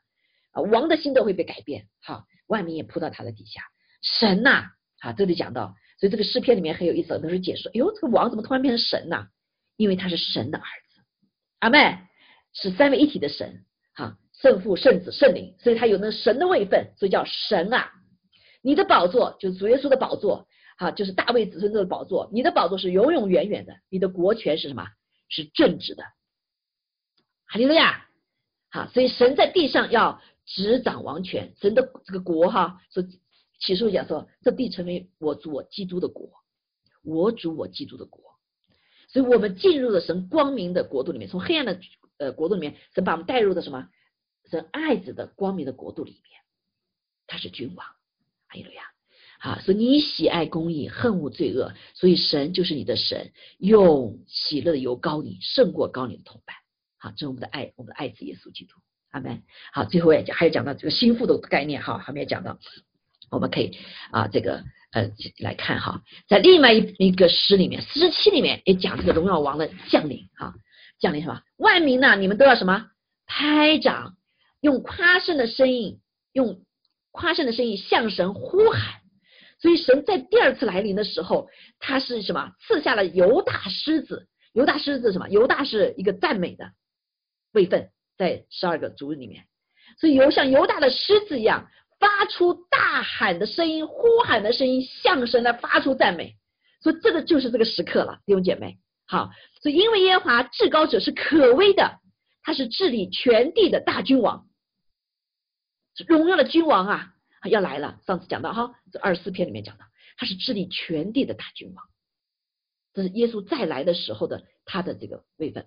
王的心都会被改变。好，万民也扑到他的底下。神呐，啊，这里讲到，所以这个诗篇里面很有意思，都是解说。哎呦，这个王怎么突然变成神呐？因为他是神的儿子，阿妹是三位一体的神，哈，圣父、圣子、圣灵，所以他有那神的位分，所以叫神啊。你的宝座就是主耶稣的宝座，哈，就是大卫子孙的宝座。你的宝座是永永远远的，你的国权是什么？是正直的。哈利路亚，好，所以神在地上要执掌王权，神的这个国哈，说启示讲说，这地成为我主我基督的国，我主我基督的国。所以我们进入了神光明的国度里面，从黑暗的呃国度里面，神把我们带入的什么？神爱子的光明的国度里面，他是君王。哈利路亚，好，所以你喜爱公义，恨恶罪恶，所以神就是你的神，用喜乐的油膏你，胜过膏你的同伴。好，这是我们的爱，我们的爱子耶稣基督，阿门。好，最后也讲，还有讲到这个心腹的概念，哈，后面讲到，我们可以啊，这个呃来看哈，在另外一一个诗里面，四十七里面也讲这个荣耀王的降临，哈，降临什么？万民呢，你们都要什么？拍掌，用夸胜的声音，用。夸胜的声音向神呼喊，所以神在第二次来临的时候，他是什么？赐下了犹大狮子，犹大狮子什么？犹大是一个赞美的位分，在十二个族里面，所以犹像犹大的狮子一样，发出大喊的声音，呼喊的声音，向神来发出赞美。所以这个就是这个时刻了，弟兄姐妹。好，所以因为耶和华至高者是可威的，他是治理全地的大君王。荣耀的君王啊，要来了。上次讲到哈，这二十四篇里面讲到，他是治理全地的大君王。这是耶稣再来的时候的他的这个位分。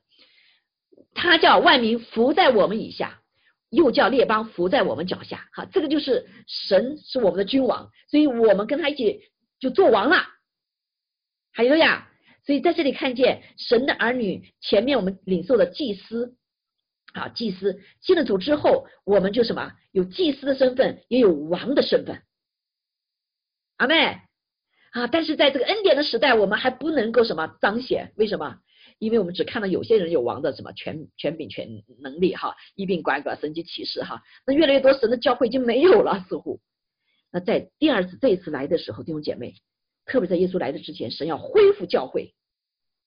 他叫万民伏在我们以下，又叫列邦伏在我们脚下。哈，这个就是神是我们的君王，所以我们跟他一起就做王了。还有呀，所以在这里看见神的儿女，前面我们领受的祭司。啊，祭司进了主之后，我们就什么有祭司的身份，也有王的身份。阿妹啊，但是在这个恩典的时代，我们还不能够什么彰显？为什么？因为我们只看到有些人有王的什么权权柄、权能力哈，一并管管神级启示哈。那越来越多神的教会已经没有了，似乎。那在第二次这一次来的时候，弟兄姐妹，特别在耶稣来的之前，神要恢复教会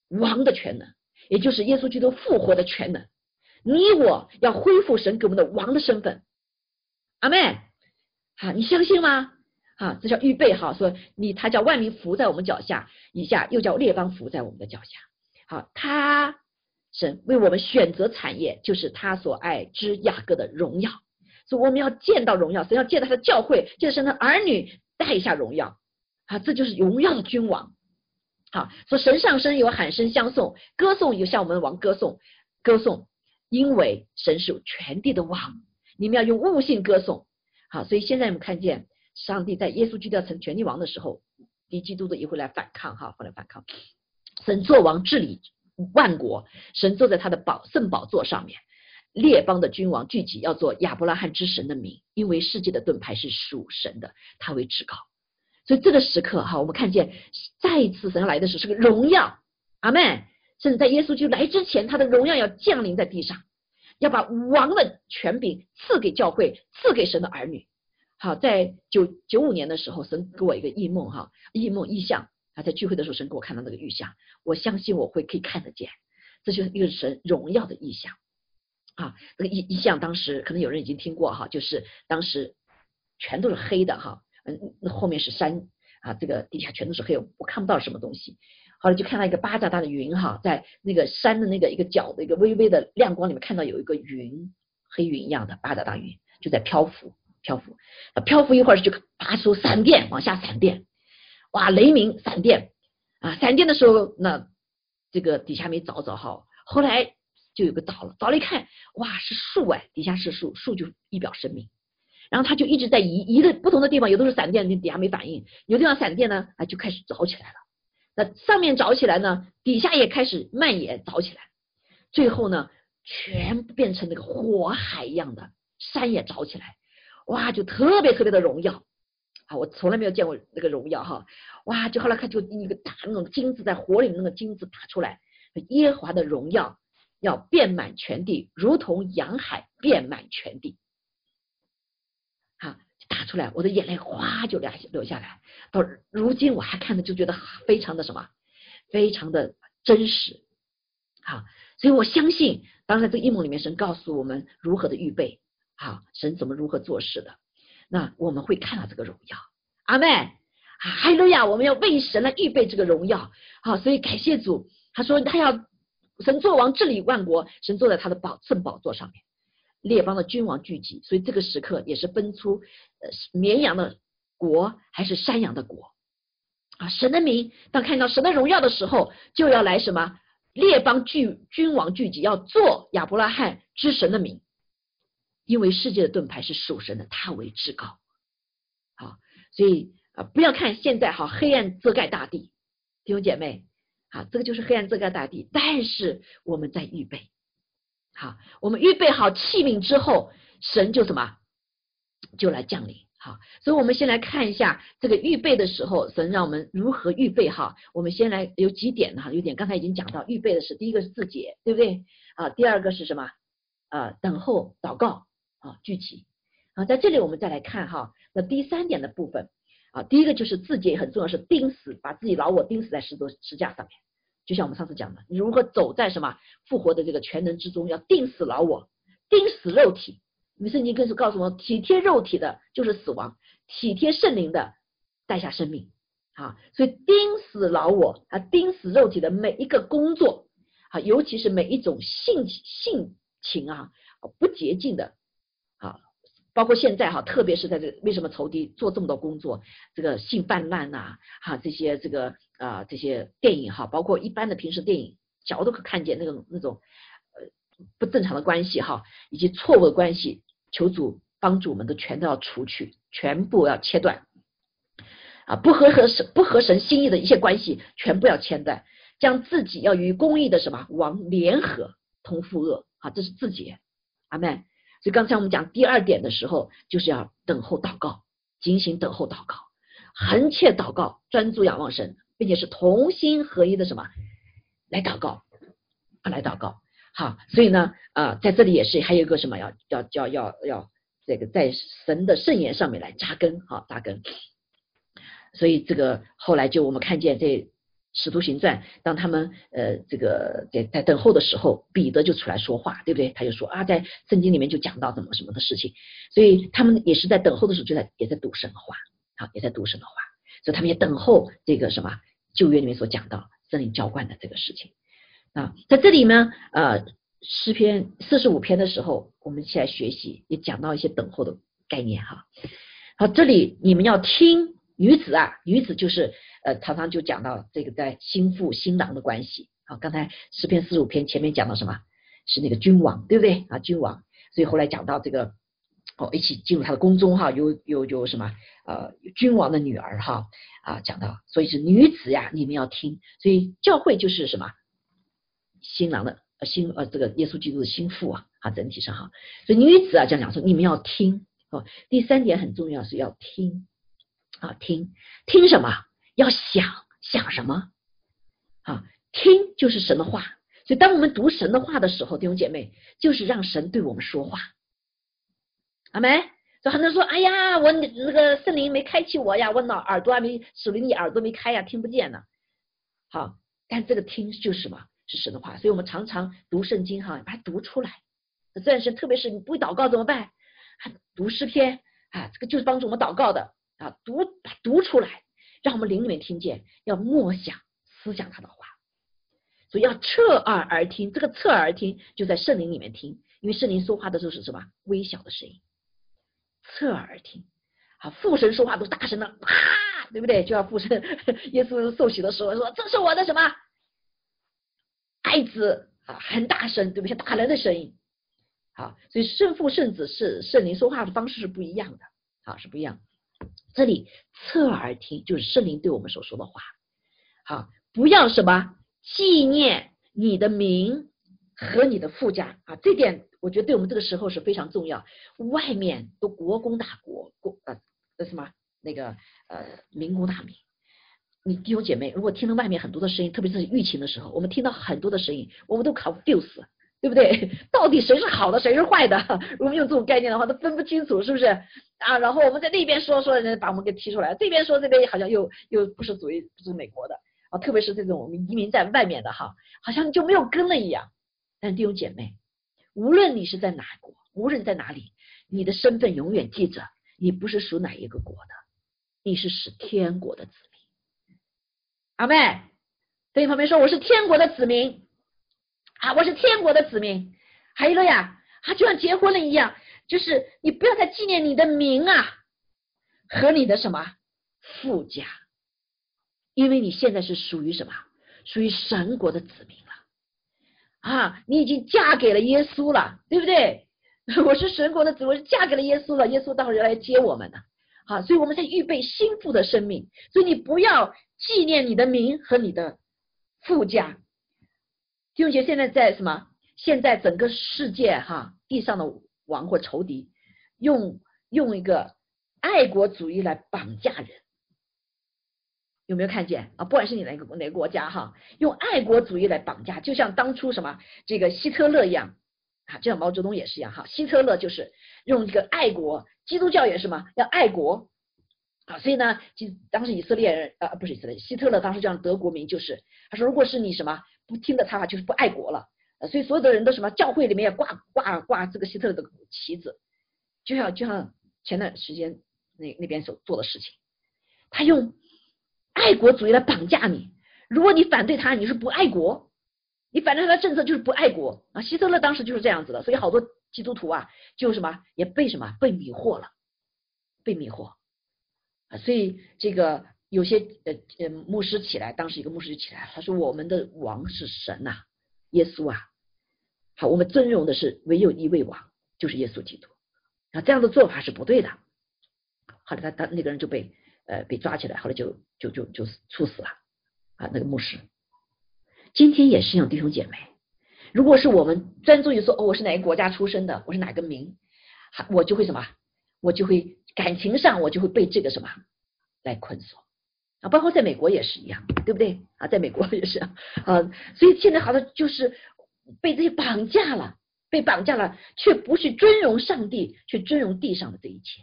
王的权能，也就是耶稣基督复活的权能。你我要恢复神给我们的王的身份，阿妹，好，你相信吗？啊，这叫预备哈，说你他叫万民伏在我们脚下，以下又叫列邦伏在我们的脚下。好，他神为我们选择产业，就是他所爱之雅各的荣耀。所以我们要见到荣耀，神要见到他的教会，见神的儿女带一下荣耀。啊，这就是荣耀的君王。好，说神上升有喊声相送，歌颂有向我们的王歌颂，歌颂。因为神是全地的王，你们要用悟性歌颂。好，所以现在我们看见上帝在耶稣基督要成全地王的时候，敌基督的也会来反抗，哈，会来反抗。神作王治理万国，神坐在他的宝圣宝座上面，列邦的君王聚集，要做亚伯拉罕之神的名，因为世界的盾牌是属神的，他为至高。所以这个时刻，哈，我们看见再一次神来的时候是个荣耀，阿门。甚至在耶稣就来之前，他的荣耀要降临在地上，要把王的权柄赐给教会，赐给神的儿女。好，在九九五年的时候，神给我一个异梦，哈，异梦异象啊，在聚会的时候，神给我看到那个异象，我相信我会可以看得见，这就是一个神荣耀的意象啊。那个意意象当时可能有人已经听过哈，就是当时全都是黑的哈，嗯，那后面是山啊，这个底下全都是黑，我看不到什么东西。后来就看到一个巴掌大的云哈，在那个山的那个一个角的一个微微的亮光里面，看到有一个云，黑云一样的巴掌大云就在漂浮，漂浮，漂浮一会儿就发出闪电，往下闪电，哇，雷鸣闪电啊，闪电的时候那这个底下没着着哈，后来就有个倒了，找了一看，哇，是树哎，底下是树，树就一表生命。然后他就一直在移移的不同的地方，有的是闪电，底下没反应；有的地方闪电呢，啊，就开始着起来了。那上面着起来呢，底下也开始蔓延着起来，最后呢，全部变成那个火海一样的，山也着起来，哇，就特别特别的荣耀我从来没有见过那个荣耀哈，哇，就后来看就一个大那种金子在火里那个金子打出来，耶华的荣耀要遍满全地，如同洋海遍满全地。啊打出来，我的眼泪哗就流流下来。到如今我还看着就觉得非常的什么，非常的真实。好，所以我相信，当然这个梦里面神告诉我们如何的预备，好，神怎么如何做事的，那我们会看到这个荣耀。阿妹，啊，哈利路亚！我们要为神来预备这个荣耀。好，所以感谢主，他说他要神作王治理万国，神坐在他的宝圣宝座上面。列邦的君王聚集，所以这个时刻也是分出呃绵羊的国还是山羊的国啊？神的名当看到神的荣耀的时候，就要来什么列邦聚君王聚集，要做亚伯拉罕之神的名，因为世界的盾牌是属神的，他为至高。好，所以啊不要看现在好黑暗遮盖大地，弟兄姐妹啊，这个就是黑暗遮盖大地，但是我们在预备。好，我们预备好器皿之后，神就什么就来降临。好，所以我们先来看一下这个预备的时候，神让我们如何预备。哈，我们先来有几点哈，有点刚才已经讲到，预备的是第一个是自洁，对不对？啊，第二个是什么？啊，等候祷告啊，聚集啊，在这里我们再来看哈，那第三点的部分啊，第一个就是自己很重要，是钉死，把自己老我钉死在石头石架上面。就像我们上次讲的，你如何走在什么复活的这个全能之中，要钉死老我，钉死肉体。你圣经更是告诉我，体贴肉体的就是死亡，体贴圣灵的带下生命。啊，所以钉死老我啊，钉死肉体的每一个工作啊，尤其是每一种性性情啊不洁净的，包括现在哈，特别是在这为什么仇敌做这么多工作，这个性泛滥呐，哈这些这个。啊，这些电影哈，包括一般的平时电影，脚都可看见那种那种呃不正常的关系哈，以及错误的关系，求主帮助我们都全都要除去，全部要切断啊，不合合神不合神心意的一些关系，全部要切断，将自己要与公义的什么王联合同负恶啊，这是自己阿妹。所以刚才我们讲第二点的时候，就是要等候祷告，警醒等候祷告，横切祷告，专注仰望神。并且是同心合一的什么来祷告啊，来祷告。好，所以呢，啊，在这里也是还有一个什么要要要要要这个在神的圣言上面来扎根，哈，扎根。所以这个后来就我们看见这使徒行传，当他们呃这个在在等候的时候，彼得就出来说话，对不对？他就说啊，在圣经里面就讲到怎么什么的事情，所以他们也是在等候的时候就在也在读神的话，好，也在读神的话，所以他们也等候这个什么。旧约里面所讲到圣灵浇灌的这个事情啊，在这里呢，呃，诗篇四十五篇的时候，我们一起来学习，也讲到一些等候的概念哈。好，这里你们要听女子啊，女子就是呃，常常就讲到这个在心腹新郎的关系。好，刚才诗篇四十五篇前面讲到什么？是那个君王，对不对啊？君王，所以后来讲到这个。哦，一起进入他的宫中哈，有有有什么呃君王的女儿哈啊讲到，所以是女子呀，你们要听，所以教会就是什么新郎的呃新呃这个耶稣基督的心腹啊啊整体上哈，所以女子啊这样讲说你们要听哦，第三点很重要是要听啊听听什么要想想什么啊听就是神的话，所以当我们读神的话的时候，弟兄姐妹就是让神对我们说话。阿没，就很多人说，哎呀，我那个圣灵没开启我呀，我脑耳朵还没属灵的耳朵没开呀，听不见呢。好，但这个听就是什么？是神的话，所以我们常常读圣经哈，把它读出来。这是特别是你不会祷告怎么办？读诗篇啊，这个就是帮助我们祷告的啊，读把读出来，让我们灵里面听见，要默想思想他的话。所以要侧耳而听，这个侧耳听就在圣灵里面听，因为圣灵说话的时候是什么？微小的声音。侧耳听，啊，父神说话都大声的，啪，对不对？就要父神耶稣受洗的时候说：“这是我的什么爱子啊，很大声，对不对？像打人的声音，好，所以圣父、圣子是圣灵说话的方式是不一样的，啊，是不一样的。这里侧耳听就是圣灵对我们所说的话，好，不要什么纪念你的名和你的富家啊，这点我觉得对我们这个时候是非常重要。外面都国公大国，国呃那什么那个呃民公大民。你弟兄姐妹，如果听到外面很多的声音，特别是疫情的时候，我们听到很多的声音，我们都考 fuse，对不对？*laughs* 到底谁是好的，谁是坏的？*laughs* 如果用这种概念的话，都分不清楚，是不是？啊，然后我们在那边说说，人把我们给踢出来，这边说这边好像又又不是属于不是美国的啊，特别是这种我们移民在外面的哈，好像就没有根了一样。但弟兄姐妹，无论你是在哪国，无论在哪里，你的身份永远记着，你不是属哪一个国的，你是使天国的子民。阿妹，对你旁边说我是天国的子民啊，我是天国的子民。还有了呀，他就像结婚了一样，就是你不要再纪念你的名啊和你的什么富家，因为你现在是属于什么？属于神国的子民了啊！你已经嫁给了耶稣了，对不对？*laughs* 我是神国的子，我是嫁给了耶稣了，耶稣到时候来接我们呢。好，所以我们在预备心腹的生命，所以你不要。纪念你的名和你的富家，弟兄姐现在在什么？现在整个世界哈，地上的王或仇敌用用一个爱国主义来绑架人，有没有看见啊？不管是你哪个哪个国家哈，用爱国主义来绑架，就像当初什么这个希特勒一样啊，就像毛泽东也是一样哈。希特勒就是用一个爱国，基督教也是嘛，要爱国。啊，所以呢，就当时以色列人啊，不是以色列，希特勒当时这样德国民就是，他说，如果是你什么不听的他，就是不爱国了。所以所有的人都什么，教会里面要挂挂挂这个希特勒的旗子，就像就像前段时间那那边所做的事情，他用爱国主义来绑架你。如果你反对他，你是不爱国，你反对他的政策就是不爱国啊。希特勒当时就是这样子的，所以好多基督徒啊，就什么也被什么被迷惑了，被迷惑。啊所以这个有些呃呃牧师起来，当时一个牧师就起来，他说我们的王是神呐，耶稣啊，好，我们尊荣的是唯有一位王，就是耶稣基督啊，这样的做法是不对的。后来他他那个人就被呃被抓起来，后来就就就就处死了啊，那个牧师。今天也是一样，弟兄姐妹，如果是我们专注于说哦我是哪个国家出生的，我是哪个民，我就会什么，我就会。感情上我就会被这个什么来捆锁啊，包括在美国也是一样，对不对啊？在美国也是啊，所以现在好像就是被这些绑架了，被绑架了，却不去尊荣上帝，去尊荣地上的这一切，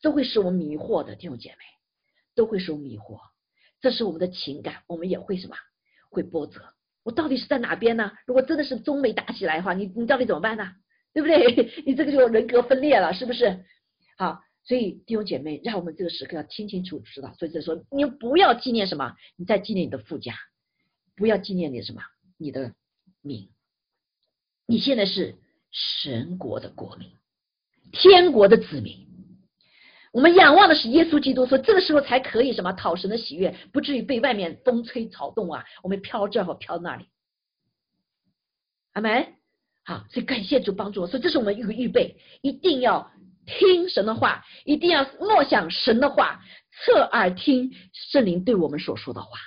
都会使我们迷惑的弟兄姐妹，都会使我们迷惑。这是我们的情感，我们也会什么会波折。我到底是在哪边呢？如果真的是中美打起来的话，你你到底怎么办呢？对不对？*laughs* 你这个就人格分裂了，是不是？好。所以弟兄姐妹，让我们这个时刻要清清楚楚知道。所以就说，你不要纪念什么，你在纪念你的富家，不要纪念你什么，你的名。你现在是神国的国民，天国的子民。我们仰望的是耶稣基督，说这个时候才可以什么讨神的喜悦，不至于被外面风吹草动啊，我们飘这儿或飘那里。阿门。好，所以感谢主帮助我，所以这是我们一个预备，一定要。听神的话，一定要默想神的话，侧耳听圣灵对我们所说的话。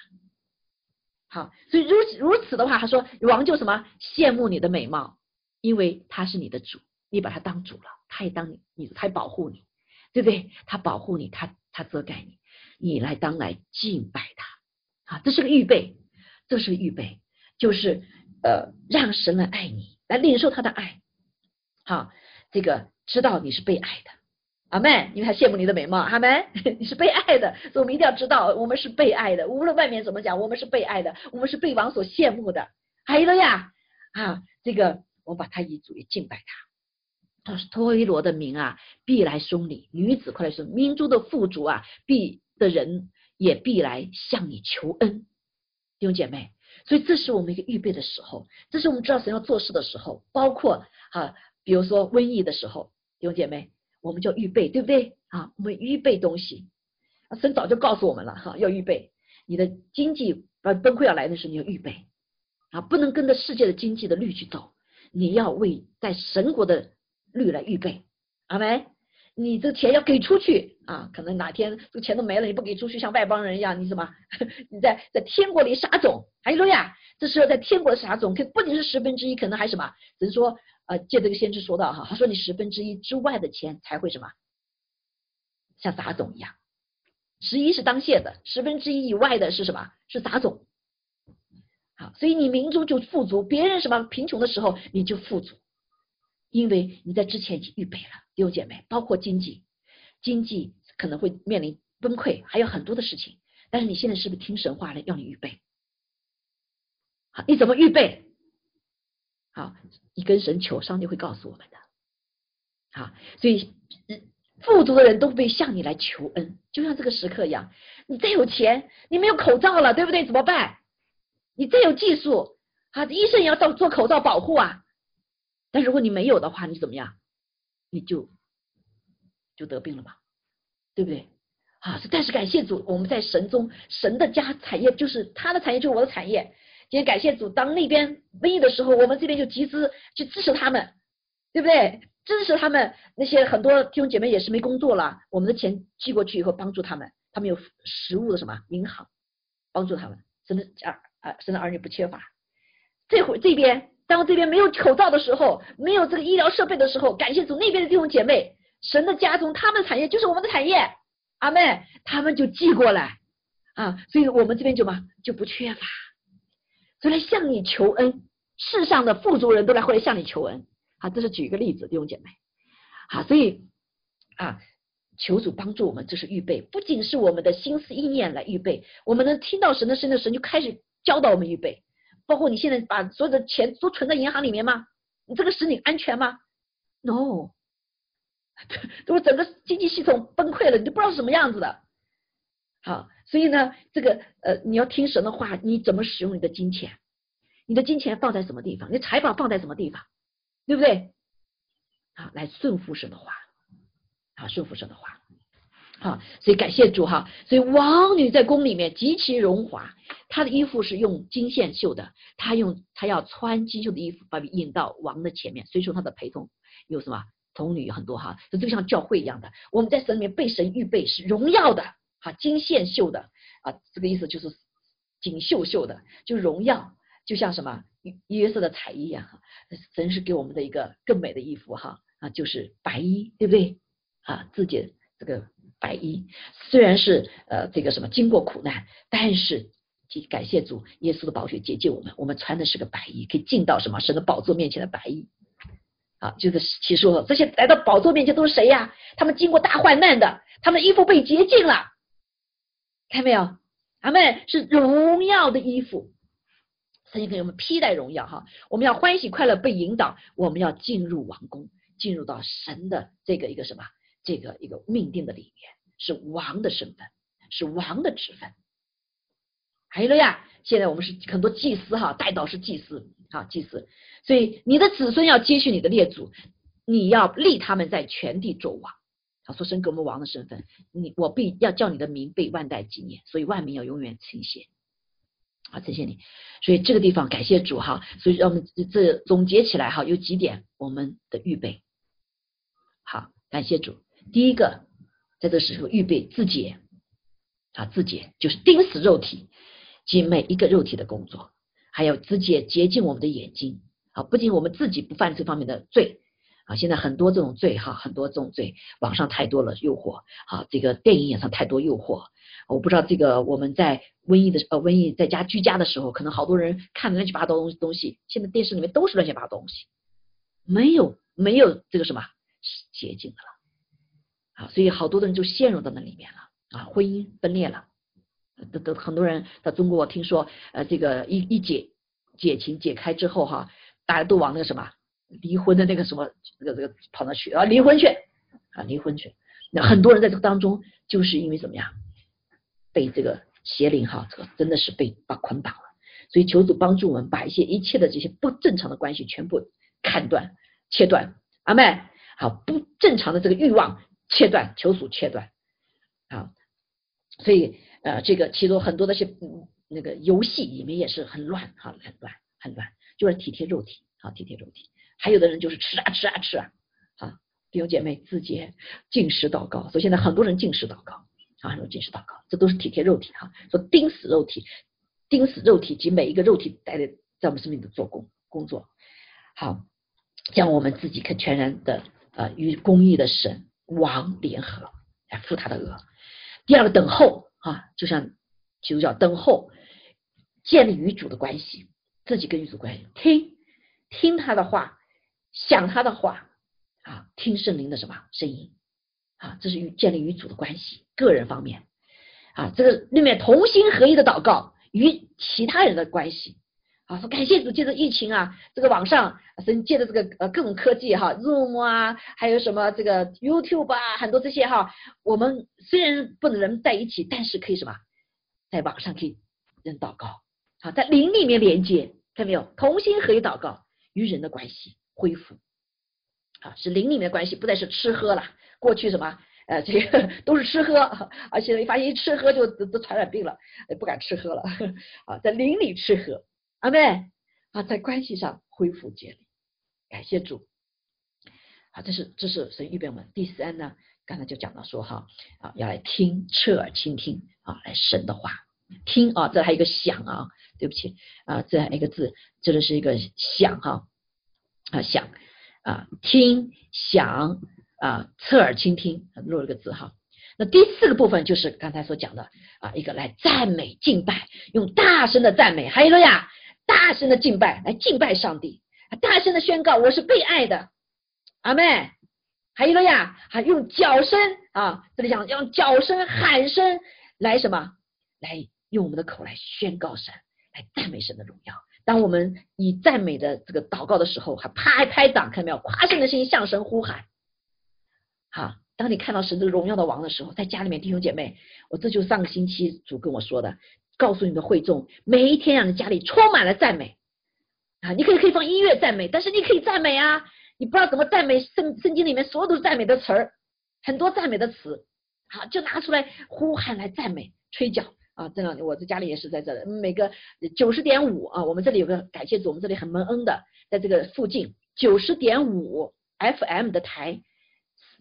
好，所以如此如此的话，他说王就什么羡慕你的美貌，因为他是你的主，你把他当主了，他也当你，你他保护你，对不对？他保护你，他他遮盖你，你来当来敬拜他。啊，这是个预备，这是个预备，就是呃让神来爱你，来领受他的爱。好，这个。知道你是被爱的，阿妹，因为他羡慕你的美貌，阿妹，*laughs* 你是被爱的，所以我们一定要知道，我们是被爱的，无论外面怎么讲，我们是被爱的，我们是被王所羡慕的。还有了呀，啊，这个我把他以主也敬拜他，他是托伊罗的名啊，必来送礼，女子快来说，民族的富足啊，必的人也必来向你求恩，弟兄姐妹，所以这是我们一个预备的时候，这是我们知道神要做事的时候，包括啊，比如说瘟疫的时候。弟兄姐妹，我们就预备，对不对啊？我们预备东西，神早就告诉我们了哈，要预备。你的经济崩崩溃要来的时候，你要预备啊，不能跟着世界的经济的律去走，你要为在神国的律来预备，阿门。你这钱要给出去啊，可能哪天这个钱都没了，你不给出去，像外邦人一样，你什么？*laughs* 你在在天国里撒种，哎路亚，这时候在天国撒种，可不仅是十分之一，可能还什么？只是说，呃，借这个先知说到哈，他说你十分之一之外的钱才会什么，像杂种一样，十一是当谢的，十分之一以外的是什么？是杂种。好，所以你民族就富足，别人什么贫穷的时候你就富足，因为你在之前已经预备了。弟兄姐妹，包括经济，经济可能会面临崩溃，还有很多的事情。但是你现在是不是听神话了？要你预备，好，你怎么预备？好，你跟神求，上帝会告诉我们的。好，所以富足的人都会向你来求恩，就像这个时刻一样。你再有钱，你没有口罩了，对不对？怎么办？你再有技术，啊，医生也要做做口罩保护啊。但如果你没有的话，你怎么样？你就就得病了嘛，对不对？啊，但是感谢主，我们在神中，神的家产业就是他的产业，就是我的产业。今天感谢主，当那边瘟疫的时候，我们这边就集资去支持他们，对不对？支持他们那些很多弟兄姐妹也是没工作了，我们的钱寄过去以后帮助他们，他们有食物的什么银行帮助他们，神的家啊，神的儿女不缺乏。这会这边。当这边没有口罩的时候，没有这个医疗设备的时候，感谢主那边的弟兄姐妹，神的家中他们的产业就是我们的产业，阿妹他们就寄过来啊，所以我们这边就嘛就不缺乏，所以来向你求恩，世上的富足人都来会来向你求恩，啊，这是举一个例子，弟兄姐妹，好，所以啊，求主帮助我们，这是预备，不仅是我们的心思意念来预备，我们能听到神的声的神就开始教导我们预备。包括你现在把所有的钱都存在银行里面吗？你这个使你安全吗？No，*laughs* 如果整个经济系统崩溃了，你都不知道是什么样子的。好，所以呢，这个呃，你要听神的话，你怎么使用你的金钱？你的金钱放在什么地方？你财宝放在什么地方？对不对？好，来顺服神的话，好，顺服神的话。好，所以感谢主哈。所以王女在宫里面极其荣华，她的衣服是用金线绣的，她用她要穿金绣的衣服，把引到王的前面。所以说她的陪同有什么童女很多哈，这就像教会一样的。我们在神里面被神预备是荣耀的，哈，金线绣的啊，这个意思就是锦绣绣的，就荣耀，就像什么约瑟的彩衣一样哈。神是给我们的一个更美的衣服哈啊，就是白衣，对不对啊？自己这个。白衣虽然是呃这个什么经过苦难，但是感谢主耶稣的宝血洁净我们，我们穿的是个白衣，可以进到什么神的宝座面前的白衣啊，就是其实说这些来到宝座面前都是谁呀？他们经过大患难的，他们衣服被洁净了，看没有？他们是荣耀的衣服，曾经给我们披戴荣耀哈，我们要欢喜快乐被引导，我们要进入王宫，进入到神的这个一个什么？这个一个命定的里面是王的身份，是王的职分。还有了呀，现在我们是很多祭司哈，代祷是祭司啊，祭司。所以你的子孙要接续你的列祖，你要立他们在全地做王。他说神给我们王的身份，你我必要叫你的名被万代纪念，所以万民要永远称谢啊，称谢你。所以这个地方感谢主哈，所以让我们这总结起来哈，有几点我们的预备。好，感谢主。第一个，在这时候预备自洁啊，自洁就是钉死肉体及每一个肉体的工作，还有自洁洁净我们的眼睛啊，不仅我们自己不犯这方面的罪啊，现在很多这种罪哈，很多这种罪，网上太多了诱惑啊，这个电影也上太多诱惑，我不知道这个我们在瘟疫的呃瘟疫在家居家的时候，可能好多人看乱七八糟东西东西，现在电视里面都是乱七八糟东西，没有没有这个什么捷径的了。啊所以好多的人就陷入到那里面了啊，婚姻分裂了，都都很多人在中国我听说，呃，这个一一解解情解开之后哈，大家都往那个什么离婚的那个什么这个这个跑那去啊，离婚去啊，离婚去。那很多人在这个当中就是因为怎么样，被这个邪灵哈，这个真的是被把捆绑了。所以求主帮助我们把一些一切的这些不正常的关系全部砍断切断，阿妹好不正常的这个欲望。切断，求主切断啊！所以呃，这个其中很多的些嗯那个游戏里面也是很乱哈，很乱很乱，就是体贴肉体，好体贴肉体。还有的人就是吃啊吃啊吃啊，啊弟兄姐妹自己进食祷告，所以现在很多人进食祷告啊，很多进食祷告，这都是体贴肉体哈，说钉死肉体，钉死肉体及每一个肉体带的在我们生命的做工工作，好将我们自己可全然的呃与公义的神王联合来负他的恶。第二个等候啊，就像基督教等候。建立与主的关系，自己跟与主关系，听听他的话，想他的话啊，听圣灵的什么声音啊？这是与建立与主的关系，个人方面啊，这个里面同心合一的祷告与其他人的关系啊。说感谢主，借着疫情啊，这个网上神借着这个呃各种科技哈，Zoom 啊，还有什么这个 YouTube 啊，很多这些哈，我们虽然不能人在一起，但是可以什么，在网上可以人祷告。好，在灵里面连接，看到没有？同心合一祷告，与人的关系恢复。啊，是灵里的关系，不再是吃喝了。过去什么？呃，这个 *laughs* 都是吃喝，而且发现一吃喝就都传染病了，不敢吃喝了。啊，在灵里吃喝，阿妹啊，在关系上恢复建立，感谢主。啊，这是这是神预备我们。第三呢，刚才就讲到说哈，啊，要来听，侧耳倾听啊，来神的话，听啊，这还有一个想啊。对不起啊，这样一个字，这个是一个想哈啊啊想啊听想啊侧耳倾听，漏了个字哈。那第四个部分就是刚才所讲的啊一个来赞美敬拜，用大声的赞美，还有了呀，大声的敬拜来敬拜上帝，大声的宣告我是被爱的，阿妹，还有了呀，还用脚声啊，这里讲用脚声喊声来什么，来用我们的口来宣告神。来赞美神的荣耀。当我们以赞美的这个祷告的时候，还拍拍掌，看到没有？夸胜的声音向神呼喊。好，当你看到神这个荣耀的王的时候，在家里面弟兄姐妹，我这就上个星期主跟我说的，告诉你的会众，每一天让你家里充满了赞美啊！你可以可以放音乐赞美，但是你可以赞美啊！你不知道怎么赞美，圣圣经里面所有都是赞美的词儿，很多赞美的词，好，就拿出来呼喊来赞美，吹角。啊，这两天我在家里也是在这，每个九十点五啊，我们这里有个感谢组，我们这里很蒙恩的，在这个附近九十点五 FM 的台，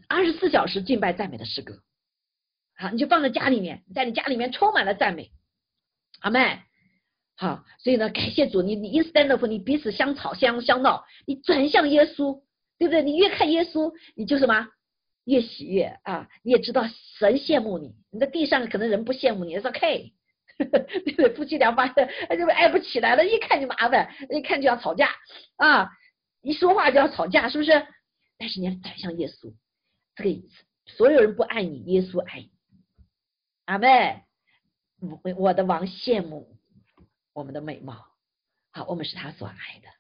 二十四小时敬拜赞美的诗歌，好，你就放在家里面，在你家里面充满了赞美，阿妹，好，所以呢，感谢主，你你 in stand up，你彼此相吵相相闹，你转向耶稣，对不对？你越看耶稣，你就什么？越喜悦啊！你也知道神羡慕你，你在地上可能人不羡慕你，说 K，夫妻俩发现就爱不起来了，一看就麻烦，一看就要吵架啊！一说话就要吵架，是不是？但是你要转向耶稣，这个意思所有人不爱你，耶稣爱你。阿妹，我我的王羡慕我们的美貌，好，我们是他所爱的。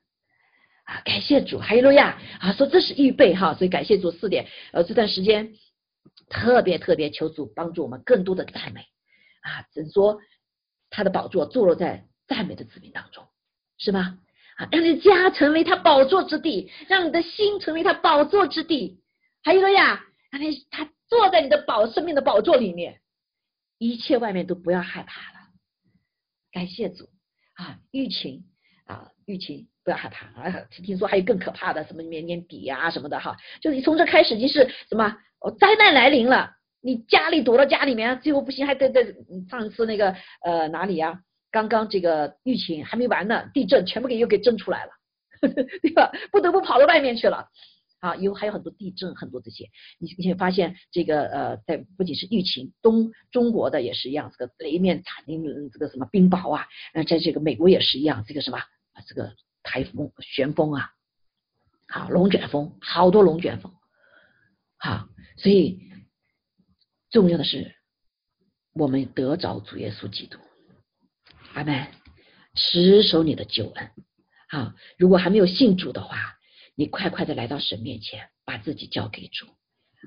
啊，感谢主，哈利路亚！啊，说这是预备哈，所以感谢主四点。呃，这段时间特别特别求主帮助我们更多的赞美啊，怎说他的宝座坐落在赞美的子民当中，是吗？啊，让你家成为他宝座之地，让你的心成为他宝座之地，还有了呀，让你他坐在你的宝生命的宝座里面，一切外面都不要害怕了。感谢主啊，疫情啊，疫情。不要害怕啊！听听说还有更可怕的，什么年年底呀什么的哈，就是你从这开始已经是什么，灾难来临了，你家里躲到家里面，最后不行还得得上一次那个呃哪里呀？刚刚这个疫情还没完呢，地震全部给又给震出来了呵呵，*laughs* 对吧？不得不跑到外面去了啊！以后还有很多地震，很多这些，你你会发现这个呃，在不仅是疫情，东中国的也是一样，这个雷面惨，这个什么冰雹啊，呃，在这个美国也是一样，这个什么啊这个。台风、旋风啊，好龙卷风，好多龙卷风，好，所以重要的是我们得着主耶稣基督，阿门，持守你的救恩，好，如果还没有信主的话，你快快的来到神面前，把自己交给主，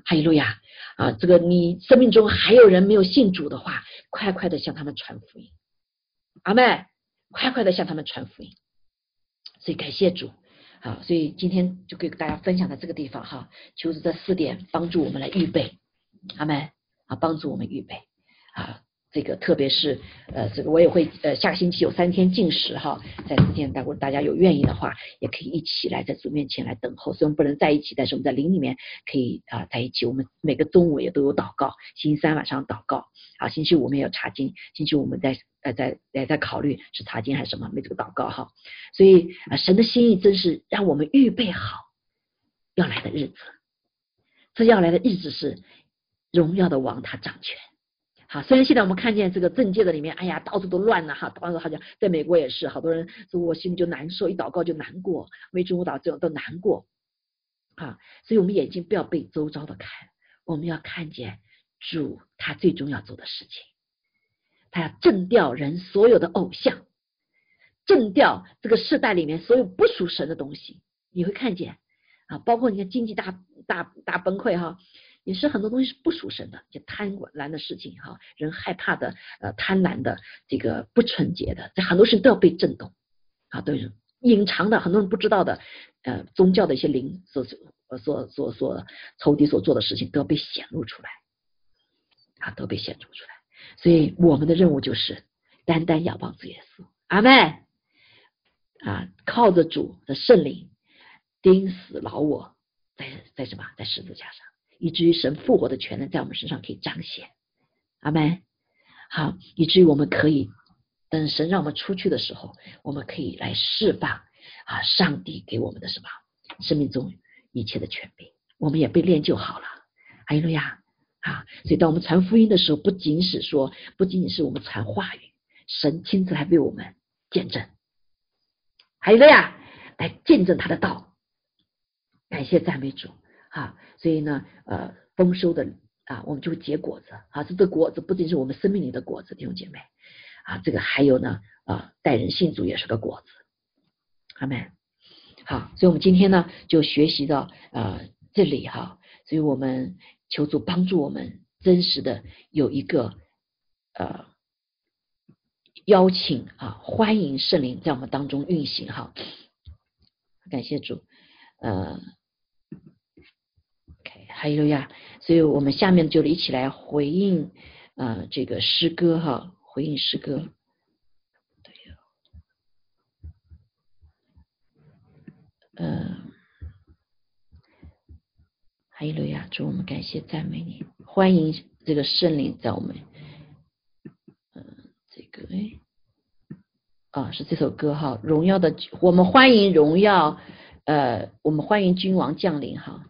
哈利路亚。啊！这个你生命中还有人没有信主的话，快快的向他们传福音，阿门，快快的向他们传福音。所以感谢主，好，所以今天就给大家分享到这个地方哈，求主这四点帮助我们来预备，阿门，啊，帮助我们预备，啊，这个特别是呃，这个我也会呃，下个星期有三天禁食哈，在四天，如果大家有愿意的话，也可以一起来在主面前来等候。虽然不能在一起，但是我们在灵里面可以啊在一起。我们每个中午也都有祷告，星期三晚上祷告，啊，星期五我们也有查经，星期五我们在呃在在在考虑是查经还是什么，没这个祷告哈。所以啊，神的心意真是让我们预备好要来的日子，这要来的日子是荣耀的王他掌权。好，虽然现在我们看见这个政界的里面，哎呀，到处都乱了哈，到处好像在美国也是，好多人说我心里就难受，一祷告就难过，为中国岛这种都难过，啊，所以我们眼睛不要被周遭的看，我们要看见主他最终要做的事情，他要震掉人所有的偶像，震掉这个世代里面所有不属神的东西，你会看见啊，包括你看经济大大大崩溃哈。也是很多东西是不属神的，就贪婪的事情哈，人害怕的呃贪婪的这个不纯洁的，这很多事情都要被震动啊，都是隐藏的，很多人不知道的呃宗教的一些灵所所所所仇敌所做的事情都要被显露出来啊，都被显露出来。所以我们的任务就是单单仰望主耶稣，阿门啊，靠着主的圣灵钉死老我，在在什么在十字架上。以至于神复活的权能在我们身上可以彰显，阿门。好，以至于我们可以等神让我们出去的时候，我们可以来释放啊，上帝给我们的什么生命中一切的权柄，我们也被练就好了。哈利路亚啊！所以当我们传福音的时候，不仅是说，不仅仅是我们传话语，神亲自来为我们见证。还有路亚，来见证他的道。感谢赞美主。啊，所以呢，呃，丰收的啊，我们就会结果子啊。这个果子不仅是我们生命里的果子，弟兄姐妹啊，这个还有呢，啊，待人信主也是个果子。阿门。好，所以我们今天呢就学习到啊这里哈，所以我们求主帮助我们真实的有一个呃邀请啊，欢迎圣灵在我们当中运行哈。感谢主，呃。哈利路亚，所以我们下面就一起来回应啊这个诗歌哈，回应诗歌。对呀，嗯，还有呀，祝我们感谢赞美你，欢迎这个圣灵在我们，嗯，这个哎，啊是这首歌哈，荣耀的，我们欢迎荣耀，呃，我们欢迎君王降临哈。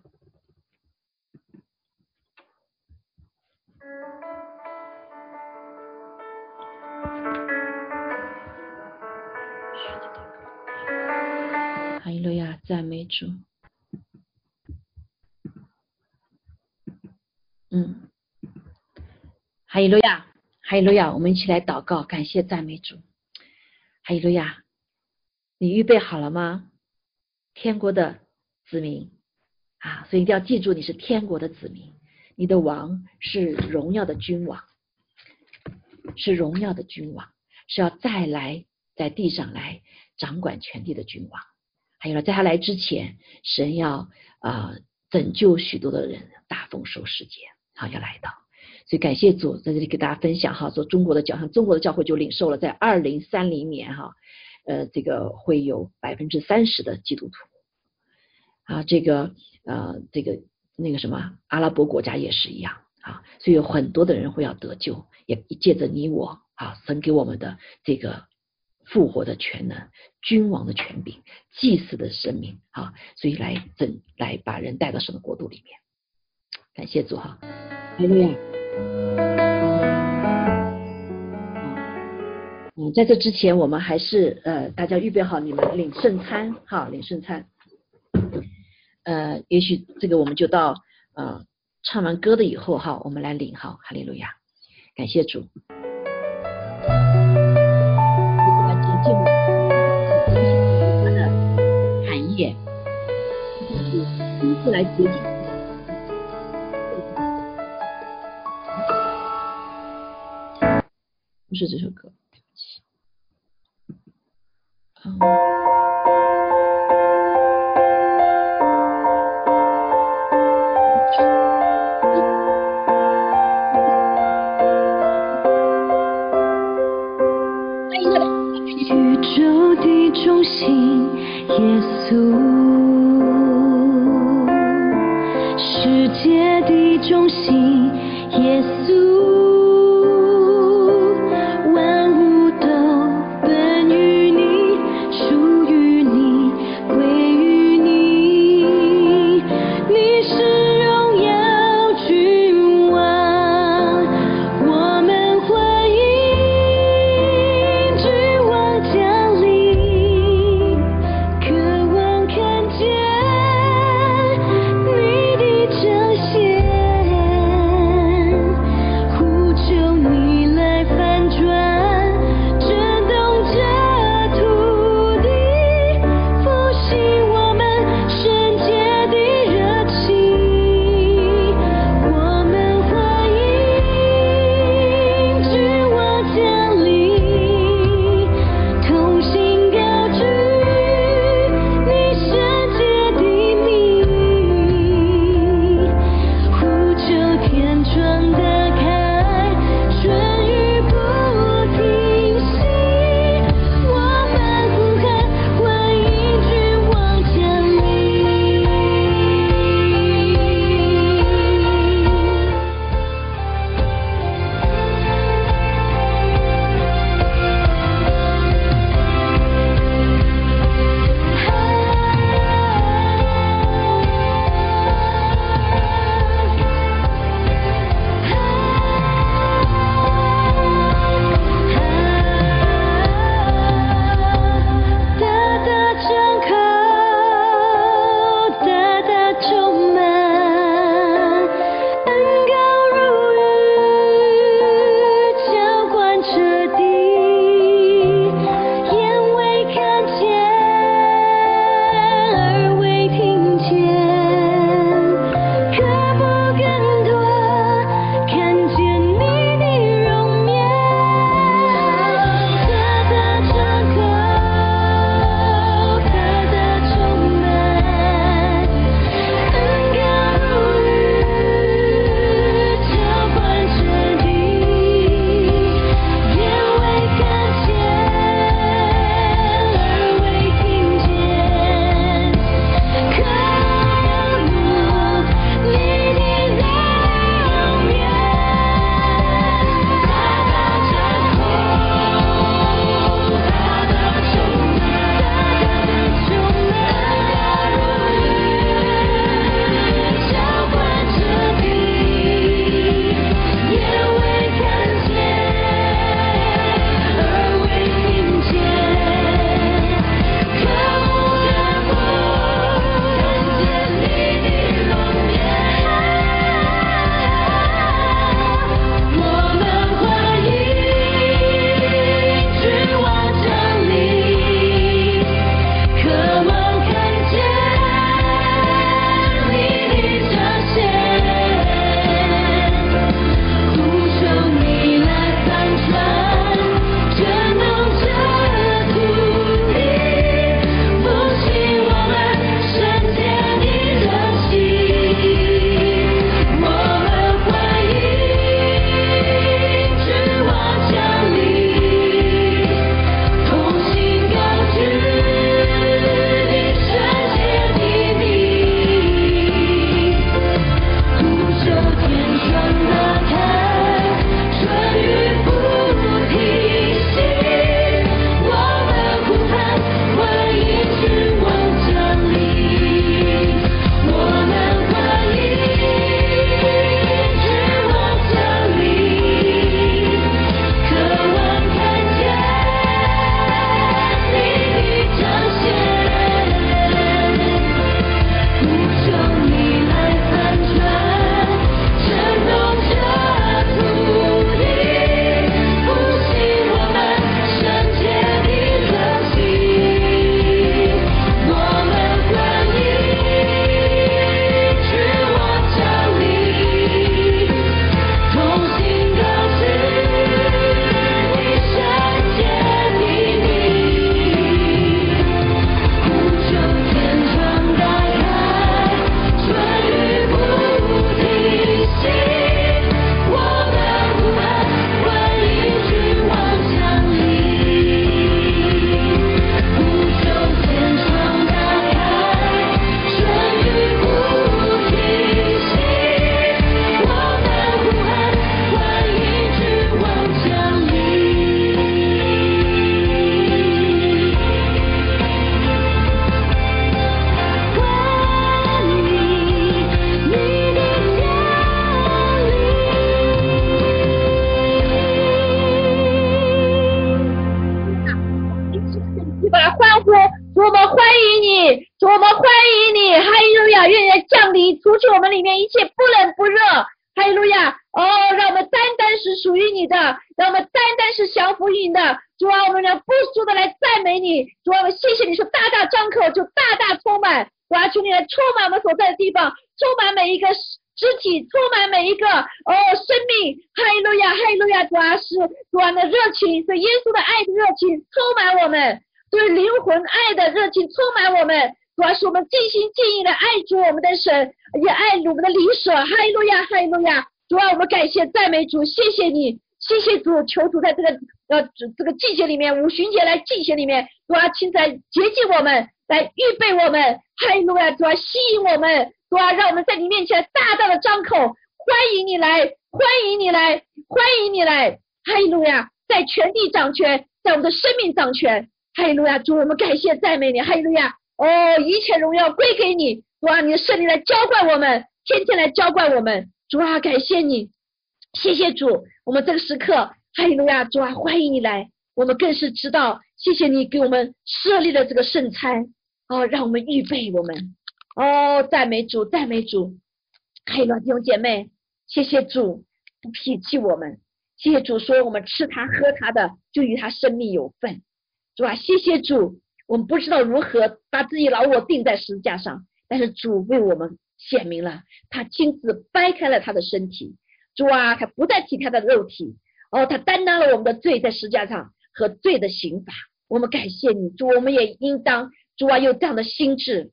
路亚，赞美主。嗯，哈利路亚，哈利路亚，我们一起来祷告，感谢赞美主。哈利路亚，你预备好了吗？天国的子民啊，所以一定要记住，你是天国的子民，你的王是荣耀的君王，是荣耀的君王，是要再来在地上来掌管全地的君王。还有了，在他来之前，神要啊拯救许多的人，大丰收世界，好要来到，所以感谢主在这里给大家分享哈，说中国的教像中国的教会就领受了，在二零三零年哈，呃，这个会有百分之三十的基督徒啊，这个呃，这个那个什么阿拉伯国家也是一样啊，所以有很多的人会要得救，也借着你我啊，神给我们的这个。复活的全能，君王的权柄，祭祀的生命啊，所以来整来把人带到神的国度里面。感谢主哈，还有呀，嗯，在这之前，我们还是呃，大家预备好你们领圣餐哈，领圣餐。呃，也许这个我们就到呃唱完歌的以后哈，我们来领哈，哈利路亚，感谢主。来接近。不是这首歌，对不起。对灵魂爱的热情充满我们，主啊是我们尽心尽意的爱主我们的神，也爱我们的灵舍，哈利路亚，哈利路亚，主啊我们感谢赞美主，谢谢你，谢谢主，求主在这个呃这个季节里面，五旬节来季节里面，主啊亲自来洁净我们，来预备我们，哈利路亚，主啊吸引我们。主啊，让我们在你面前大大的张口，欢迎你来，欢迎你来，欢迎你来，哈利路亚，在全地掌权，在我们的生命掌权，哈利路亚，主我们感谢赞美你，哈利路亚，哦，一切荣耀归给你，主啊，你的圣灵来浇灌我们，天天来浇灌我们，主啊，感谢你，谢谢主，我们这个时刻，哈利路亚，主啊，欢迎你来，我们更是知道，谢谢你给我们设立了这个圣餐，哦，让我们预备我们。哦，赞美主，赞美主，还有弟兄姐妹，谢谢主不撇弃我们，谢谢主说我们吃他喝他的就与他生命有份，主啊，谢谢主，我们不知道如何把自己老我钉在十字架上，但是主为我们显明了，他亲自掰开了他的身体，主啊，他不再提他的肉体，哦，他担当了我们的罪在十字架上和罪的刑罚，我们感谢你，主，我们也应当主啊有这样的心智。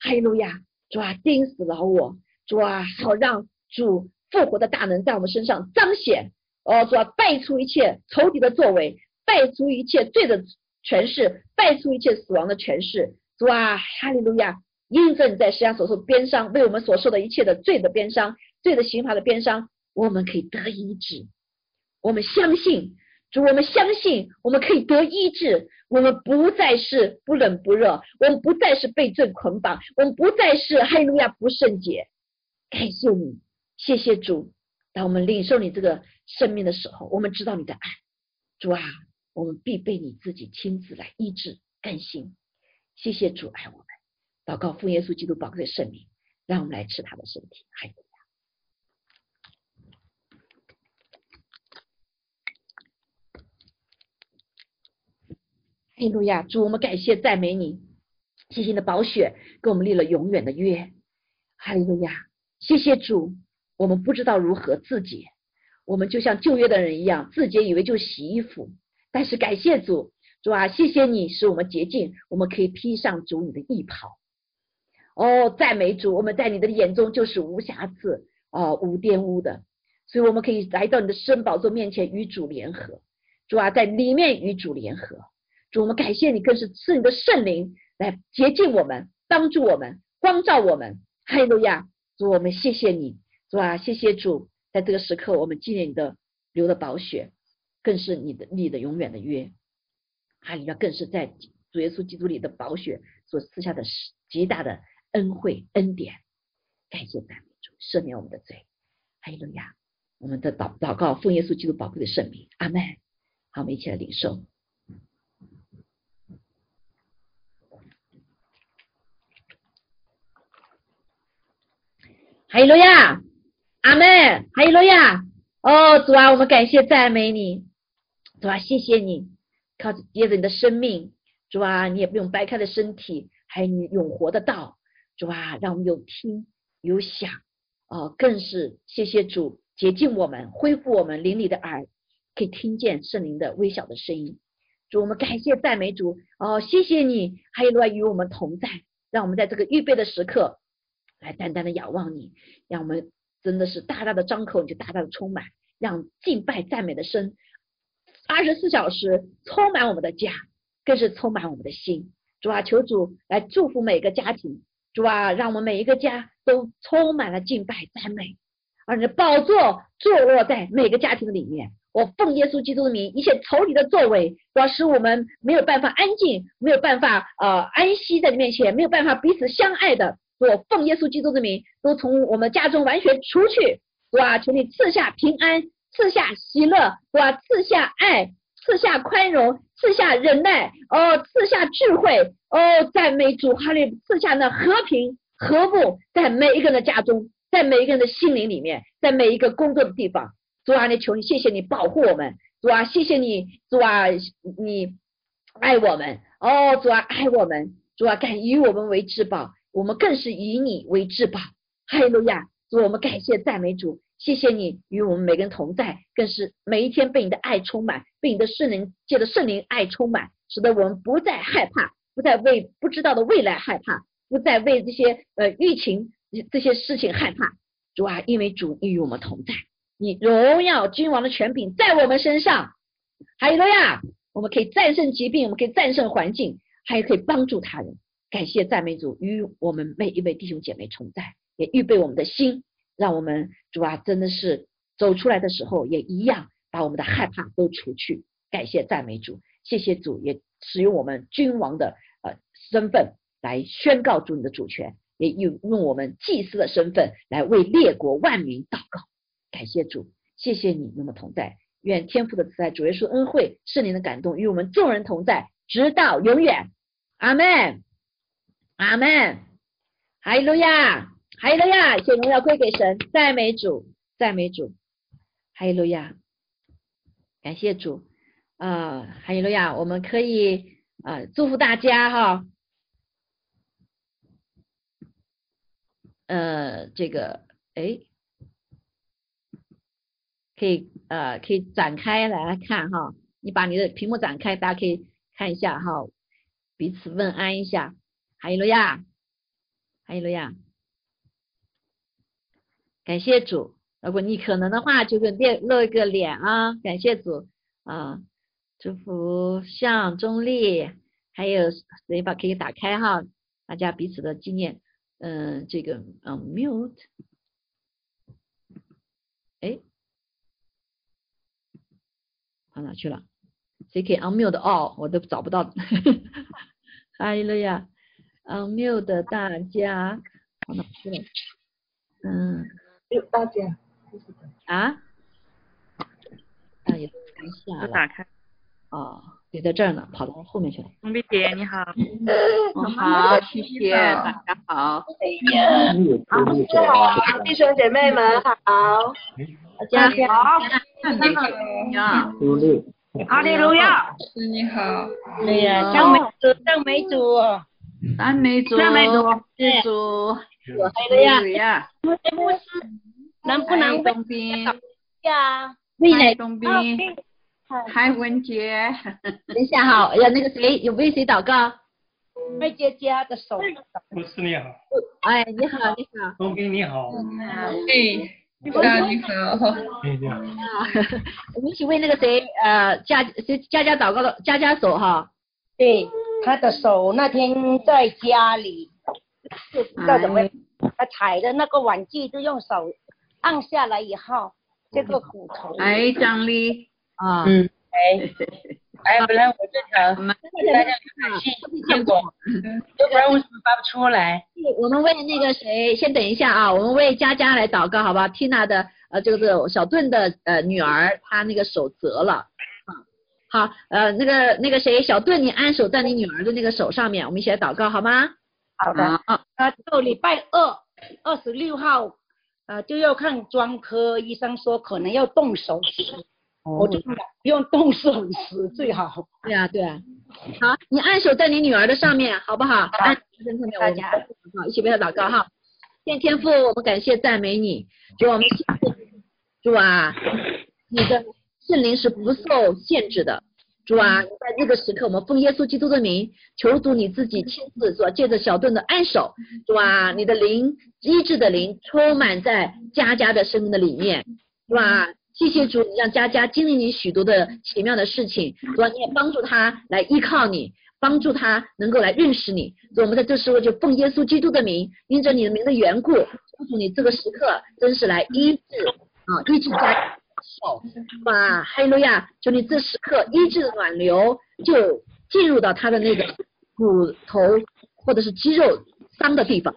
哈利路亚，主啊，钉死了我，主啊，好让主复活的大能在我们身上彰显。哦，主啊，败出一切仇敌的作为，败出一切罪的权势，败出一切死亡的权势。主啊，哈利路亚，印证在世上所受边伤，为我们所受的一切的罪的边伤，罪的刑罚的边伤，我们可以得医治。我们相信。主，我们相信我们可以得医治，我们不再是不冷不热，我们不再是被罪捆绑，我们不再是哈利路亚不圣洁。感谢你，谢谢主。当我们领受你这个生命的时候，我们知道你的爱。主啊，我们必被你自己亲自来医治更新。谢谢主爱我们，祷告奉耶稣基督宝贵的圣名，让我们来吃他的身体。哈利路亚。哈利路亚，主我们感谢赞美你，谢谢你的宝血给我们立了永远的约。哈利路亚，谢谢主，我们不知道如何自洁，我们就像旧约的人一样自洁，以为就洗衣服。但是感谢主，主啊，谢谢你使我们洁净，我们可以披上主你的衣袍。哦，赞美主，我们在你的眼中就是无瑕疵，哦，无玷污的，所以我们可以来到你的圣宝座面前与主联合。主啊，在里面与主联合。主，我们感谢你，更是赐你的圣灵来洁净我们，帮助我们，光照我们。哈利路亚！主，我们谢谢你，主啊，谢谢主，在这个时刻，我们纪念你的流的宝血，更是你的你的永远的约。哈利路亚！更是在主耶稣基督里的宝血所赐下的极大的恩惠恩典。感谢赞美主，赦免我们的罪。哈利路亚！我们的祷祷告奉耶稣基督宝贵的圣名，阿门。好，我们一起来领受。哈利路亚，阿门。哈利路亚，哦，主啊，我们感谢赞美你，主啊，谢谢你，靠着接着你的生命，主啊，你也不用掰开的身体，还有你永活的道，主啊，让我们有听有想，哦，更是谢谢主洁净我们，恢复我们灵里的耳，可以听见圣灵的微小的声音。主，我们感谢赞美主，哦，谢谢你，哈利路亚与我们同在，让我们在这个预备的时刻。来单单的仰望你，让我们真的是大大的张口，你就大大的充满，让敬拜赞美的声二十四小时充满我们的家，更是充满我们的心。主啊，求主来祝福每个家庭，主啊，让我们每一个家都充满了敬拜赞美，而你的宝座坐落在每个家庭的里面。我奉耶稣基督的名，一切仇敌的作为，要使我们没有办法安静，没有办法呃安息在你面前，没有办法彼此相爱的。我奉耶稣基督的名，都从我们家中完全除去，主啊！求你赐下平安，赐下喜乐，哇！赐下爱，赐下宽容，赐下忍耐，哦，赐下智慧，哦，赞美主，哈利，赐下那和平和睦，在每一个人的家中，在每一个人的心灵里面，在每一个工作的地方，主啊，你求你，谢谢你保护我们，主啊，谢谢你，主啊，你爱我们，哦，主啊，爱我们，主啊，敢以我们为至宝，我们更是以你为至宝，哈利路亚，主，我们感谢赞美主。谢谢你与我们每个人同在，更是每一天被你的爱充满，被你的圣灵借着圣灵爱充满，使得我们不再害怕，不再为不知道的未来害怕，不再为这些呃疫情这些事情害怕。主啊，因为主与我们同在，你荣耀君王的权柄在我们身上。还有了呀，我们可以战胜疾病，我们可以战胜环境，还可以帮助他人。感谢赞美主与我们每一位弟兄姐妹同在，也预备我们的心。让我们主啊，真的是走出来的时候也一样，把我们的害怕都除去。感谢赞美主，谢谢主，也使用我们君王的呃身份来宣告主你的主权，也用用我们祭司的身份来为列国万民祷告。感谢主，谢谢你那么同在。愿天父的慈爱、主耶稣恩惠、圣灵的感动与我们众人同在，直到永远。阿门，阿门，哈利路亚。哈利路亚，一切荣耀归给神，赞美主，赞美主，哈利路亚，感谢主。啊，哈利路亚，我们可以啊祝福大家哈，呃，这个哎，可以呃可以展开来看哈，你把你的屏幕展开，大家可以看一下哈，彼此问安一下，哈利路亚，哈利路亚。感谢主，如果你可能的话，就给列露一个脸啊！感谢主啊，祝福向中立，还有谁把可以打开哈？大家彼此的纪念，嗯，这个嗯，mute，哎，跑哪去了？谁可以 unmute 哦？我都找不到，*laughs* 哈利路亚，unmute 大家跑哪去了？嗯。大家啊，啊？也等一下打开。哦，你在这儿呢，跑到后面去了。红碧姐你好，你好，谢谢大家好。哎呀，好，弟兄姐妹们好，大家好，阿利路亚，你好，哎呀，赞美主，赞美主，赞美主，赞美主，谢主。对呀，能不能东兵呀？魏东兵，海文杰。等一下哈，呀，那个谁有为谁祷告？魏姐姐的手。不是你好。哎，你好，你好。东兵你好。哎，你好，你好。哎，你好。我们一起为那个谁呃佳谁佳佳祷告的佳佳手哈。对，他的手那天在家里。是不知道怎么，他踩的那个玩具就用手按下来以后，这个骨头。哎，张丽啊，嗯，哎，哎，本来我正想大家看信，结果，要不然为什么发不出来？我们为那个谁，先等一下啊，我们为佳佳来祷告，好吧？Tina 的呃，这个小盾的呃女儿，她那个手折了，好，呃，那个那个谁，小盾，你按手在你女儿的那个手上面，我们一起来祷告好吗？好的，啊，就礼拜二二十六号，呃，就要看专科医生说可能要动手术，我就不用动手术最好。对啊，对啊。好，你按手在你女儿的上面，好不好？按跟上面，大家好，一起为她祷告哈。谢天父，我们感谢赞美你，主我们谢谢主啊，你的圣灵是不受限制的。主啊，在这个时刻，我们奉耶稣基督的名，求主你自己亲自说，借着小盾的按手，主啊，你的灵医治的灵充满在佳佳的生命的里面，是吧？谢谢主，你让佳佳经历你许多的奇妙的事情，主啊，你也帮助他来依靠你，帮助他能够来认识你。主，我们在这时候就奉耶稣基督的名，因着你的名的缘故，求主你这个时刻真是来医治啊，医治佳。好，哇，哈利路亚！就你这时刻医治的暖流就进入到他的那个骨头或者是肌肉伤的地方，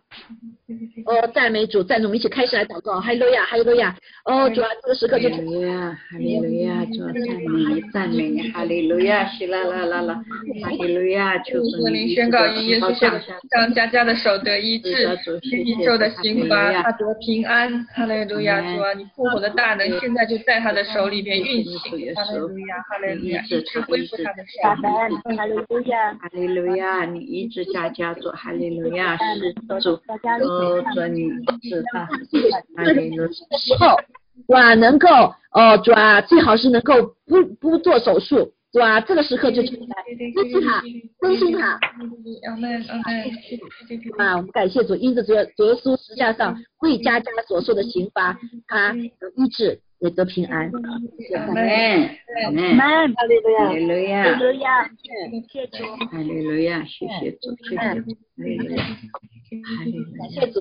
哦，赞美主，赞主，我们一起开始来祷告，哈利路亚，哈利路亚。哦，主啊，这个时刻就哈利路亚，哈利路亚，主啊，赞美赞美你，哈利路亚，希啦啦啦啦，哈利路亚，求主你宣告因耶稣向张佳佳的手得医治，宇宙的刑罚他得平安，哈利路亚，主啊，你复活的大能现在就在他的手里边运行，哈利路亚，哈利路亚，医治恢复他的生命，哈利路亚，哈利路亚，你医治家家做哈利路亚，是主。哦，主你是他，哈利路亚。时候，哇，能够哦，主啊，最好是能够不不做手术，是吧？这个时刻就出来支持他，真心他。啊，我们感谢主，因着主主耶稣十字架上为家家所受的刑罚，他医治，也得平安。阿门，阿门，哈利路亚，哈利路亚，哈利路亚，谢谢主，哈利路亚，谢谢主，谢谢主，哈利路亚。感谢主，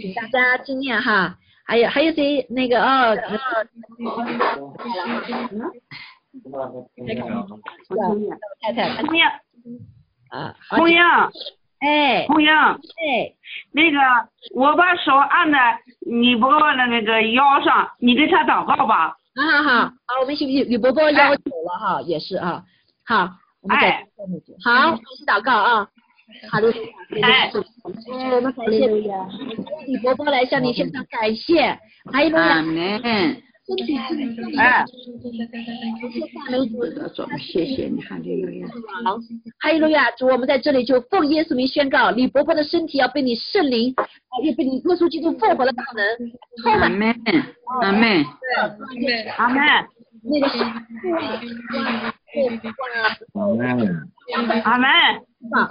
请大家纪念哈，还有还有谁？那个哦，太太，红英，啊，红英，哎，红英，哎，那个我把手按在你伯伯的那个腰上，你给他祷告吧。好好好，好，我们去李伯伯要求了哈，也是啊，好，我们哎，好，开始祷告啊。好的，哎，我们感谢李伯伯来向你献上感谢，还有阿呢，门。身体哎，是的，主，谢谢你，哈利路亚。好，哈利路亚，主，我们在这里就奉耶稣名宣告，李伯伯的身体要被你圣灵，啊，又被你耶稣基督复活的大能充满，阿门，阿门。阿门，那个阿门，啊，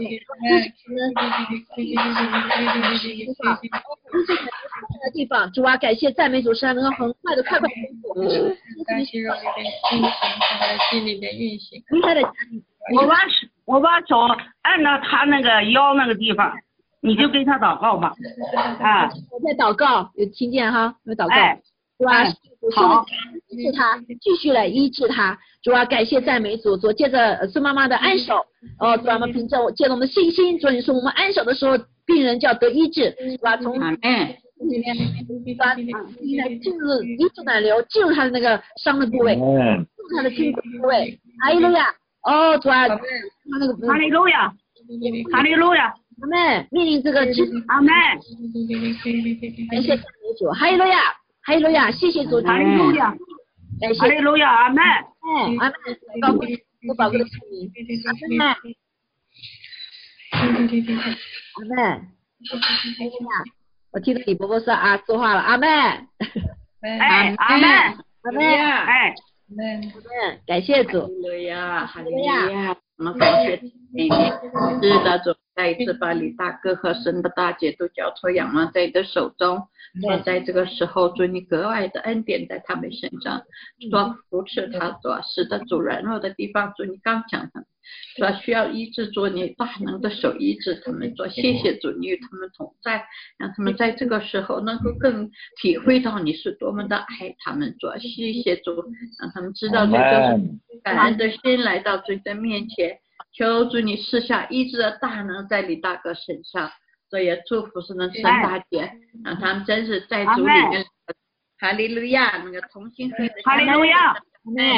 的地方，主啊，感谢赞美主，使他能够很快的快快恢复，担心让里边运行，他的心里边运行。离开了家里，我把手我把手按到他那个腰那个地方，你就给他祷告吧。啊，我在祷告，有听见哈？有祷告。哎，主啊，好。医治他，继续来医治他。主啊，感谢赞美主，主借着孙妈妈的安手，哦，主啊，我们凭着借着我们的信心，主你说我们安手的时候，病人就要得医治，主啊，从阿门。里面把来进入医治奶流，进入他的那个伤的部位，进入他的筋骨部位。哈利路亚，哦，主啊，他那个哈利路亚，哈利路亚，阿妹命令这个筋，阿门，感谢赞美主，哈利路亚，哈利路亚，谢谢主，哈利路亚，感谢。哈利路亚，阿门，哎，阿妹，宝贵我宝贵的圣名，阿妹，阿妹，哎呀，我听到李伯伯说啊，说话了，阿妹，阿妹，阿门，妹，哎，嗯，感谢主。哈，利路亚，哈利路亚，我们感谢你，是的主，再一次把李大哥和神的大姐都交托仰望在你的手中。说在这个时候，祝你格外的恩典在他们身上，说扶持他，做使得主软弱的地方，祝你刚强他们，说需要医治，做你大能的手医治他们，做谢谢主，你与他们同在，让他们在这个时候能够更体会到你是多么的爱他们，做谢谢主，让他们知道这个感恩的心来到主的面前，求主你赐下医治的大能在李大哥身上。所以也祝福是能三大姐，让他们真是在主里面，哈利路亚，那个同心合哈利路亚，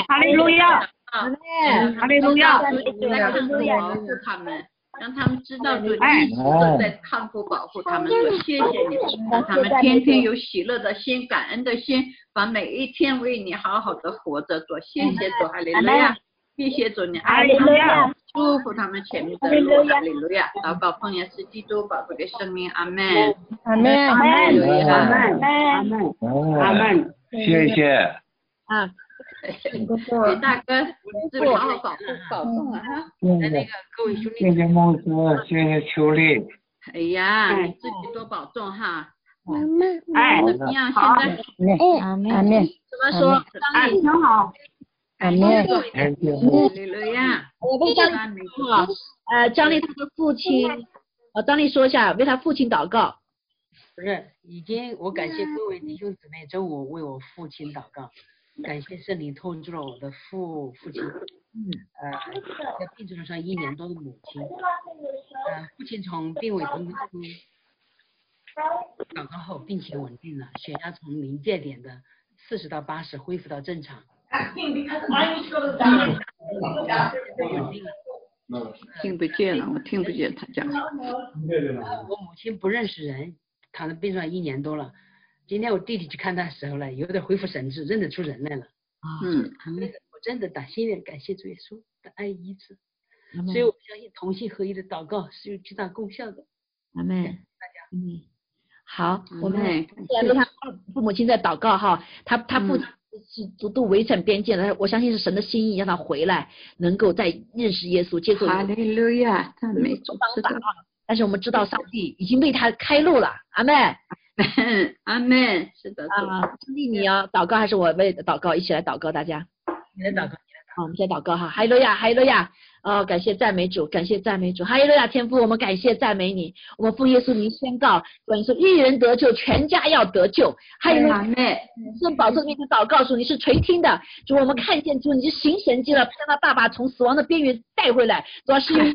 哈利路亚，哈利路亚，保护他们，让他们知道主一直都在看顾保护他们。说谢谢你，让他们天天有喜乐的心、感恩的心，把每一天为你好好的活着。做谢谢主，哈利路亚，谢谢主你爱他们，祝福他们前面的路，哈利路亚。祷告奉耶稣基督宝贵的生命，阿门。阿门，阿门，阿门，阿门，阿门，谢谢。啊，李大哥，自己好好保护保重啊哈。那那个各位兄弟，谢谢牧师，谢谢秋丽。哎呀，你自己多保重哈。哎，怎么样？现在阿门，阿门，怎么说？哎，挺好，阿门，谢谢牧哈利路亚。我为张赞美主好，呃，张丽她的父亲，呃，张丽说一下，为他父亲祷告。不是，已经我感谢各位弟兄姊妹周五为我父亲祷告，感谢圣灵透支了我的父父亲，呃，在病床上一年多的母亲，呃，父亲从病危中祷告后病情稳定了，血压从临界点的四十到八十恢复到正常。听不见了，我听不见他讲。我母亲不认识人，躺在病床上一年多了。今天我弟弟去看他的时候呢，有点恢复神智，认得出人来了。嗯，我真的打心里感谢主耶稣的爱医治，所以我相信同心合一的祷告是有巨大功效的。阿妹，大家，嗯，好，我们哎现在为他父母亲在祷告哈，他他父亲是独渡围城边界的，我相信是神的心意，让他回来，能够再认识耶稣，接受哈利路亚，赞美主，方法啊。但是我们知道上帝已经为他开路了，阿妹阿门，是的，主。啊，兄弟你要，祷告还是我为祷告，一起来祷告，大家。你来祷告。好，我们先祷告哈，哈利路亚，哈利路亚，哦，感谢赞美主，感谢赞美主，哈利路亚，天父，我们感谢赞美你，我们奉耶稣名宣告，关于说一人得救，全家要得救，哈利路亚阿，门，圣宝座面前祷告说，你是垂听的，主我们看见主你是行神迹了，将他爸爸从死亡的边缘带回来，主要是因为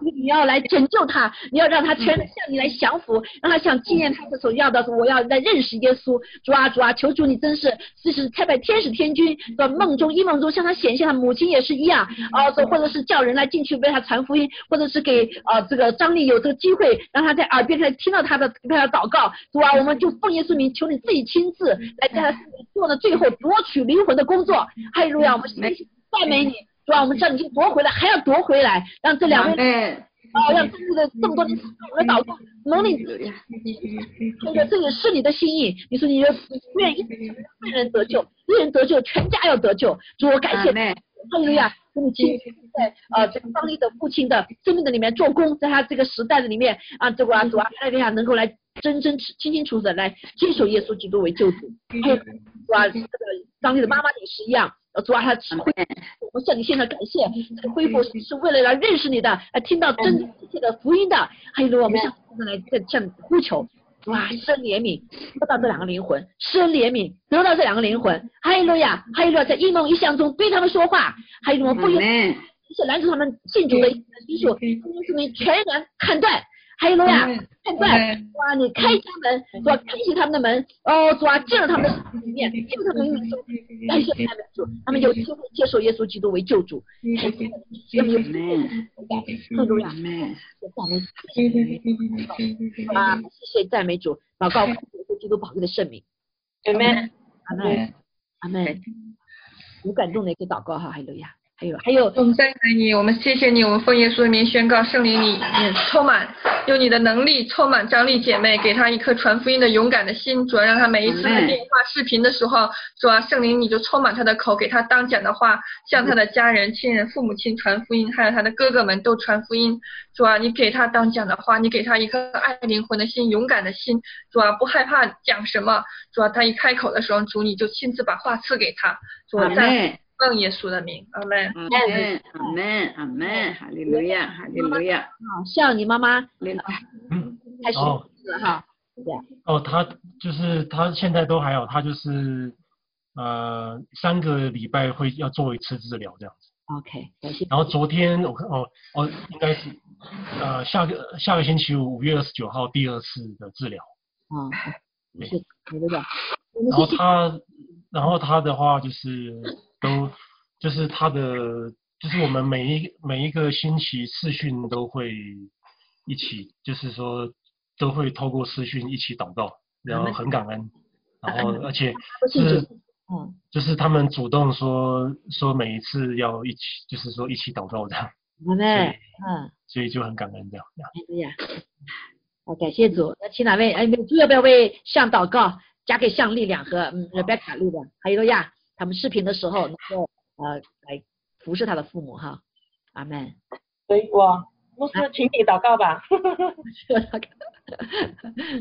你你要来拯救他，你要让他全向你来降服，让他想纪念他的所要的，我要来认识耶稣，主啊主啊，求主你真是这是太白天使天君在梦中一梦中向他显现，他母亲也是一样，啊，或者是叫人来进去为他传福音，或者是给啊这个张丽有这个机会，让他在耳边来听到他的为他祷告，主啊，我们就奉耶稣名，求你自己亲自来在他做的最后夺取灵魂的工作，哈利路亚，我们赞美你，主啊，我们知道你去夺回来，还要夺回来，让这两阿位门，啊，让这个这么多年我们的祷告能力，这个这个是你的心意，你说你不愿意一人得救，一人得救，全家要得救，主我感谢你。哈利路亚，给你亲自在呃这个张力的父亲的生命的里面做工，在他这个时代的里面啊，这个啊主啊，哈利路亚能够来真真清清楚楚的来接受耶稣基督为救主，还有主啊这个张力的妈妈也是一样，呃主啊他恢我们向你献上感谢，这个恢复是为了来认识你的，来听到真真切的福音的，哈利路亚，我们向来在向你呼求。哇，生怜悯，得到这两个灵魂，生怜悯，得到这两个灵魂，哈利路亚，哈利路亚，在一梦一象中对他们说话，还有什么不用是拦住他们信主的因素，说明全然砍断，哈利路亚，判断，哇，你开他们，主啊，开启他们的门，哦，主啊，进入他们的里面，进入他们的谢他们主，他们有机会接受耶稣基督为救主，他们有机会，哈利路亚阿，门，赞美主啊，谢谢赞美主，祷告耶稣基督宝贵的圣名，阿门。阿门，阿门，有感动的也可以祷告哈，还有路亚，还有还有。我们赞美你，我们谢谢你，我们奉耶稣的名宣告，圣灵你也充满，用你的能力充满张力姐妹，给她一颗传福音的勇敢的心，主要让她每一次的电话视频的时候，主啊，圣灵你就充满她的口，给她当讲的话，向她的家人、亲人、父母亲传福音，还有她的哥哥们都传福音。主啊，你给她当讲的话，你给她一颗爱灵魂的心，勇敢的心，主啊，不害怕讲什么，主啊，她一开口的时候，主你就亲自把话赐给她，主啊，阿赞门，奉耶稣的名，阿门。阿门，阿门，阿门，哈利路亚，哈利路亚，啊，像你妈妈领嗯，开始。哦。了哈，哦，他就是他现在都还好，他就是呃三个礼拜会要做一次治疗这样子。，OK，感谢。然后昨天我看哦哦应该是呃下个下个星期五五月二十九号第二次的治疗。啊，是，你这个，我然后他，然后他的话就是都就是他的就是我们每一每一个星期视讯都会一起，就是说都会透过视讯一起祷告，然后很感恩，然后而且是嗯，就是他们主动说说每一次要一起，就是说一起祷告这样，阿妹，嗯，所以就很感恩这样。哎呀，好，感谢主。那请哪位？哎，主要不要为向祷告加给向力量和嗯 Rebecca 力量，还有罗亚，他们视频的时候能够呃来服侍他的父母哈，阿门。所以我牧师，请你祷告吧。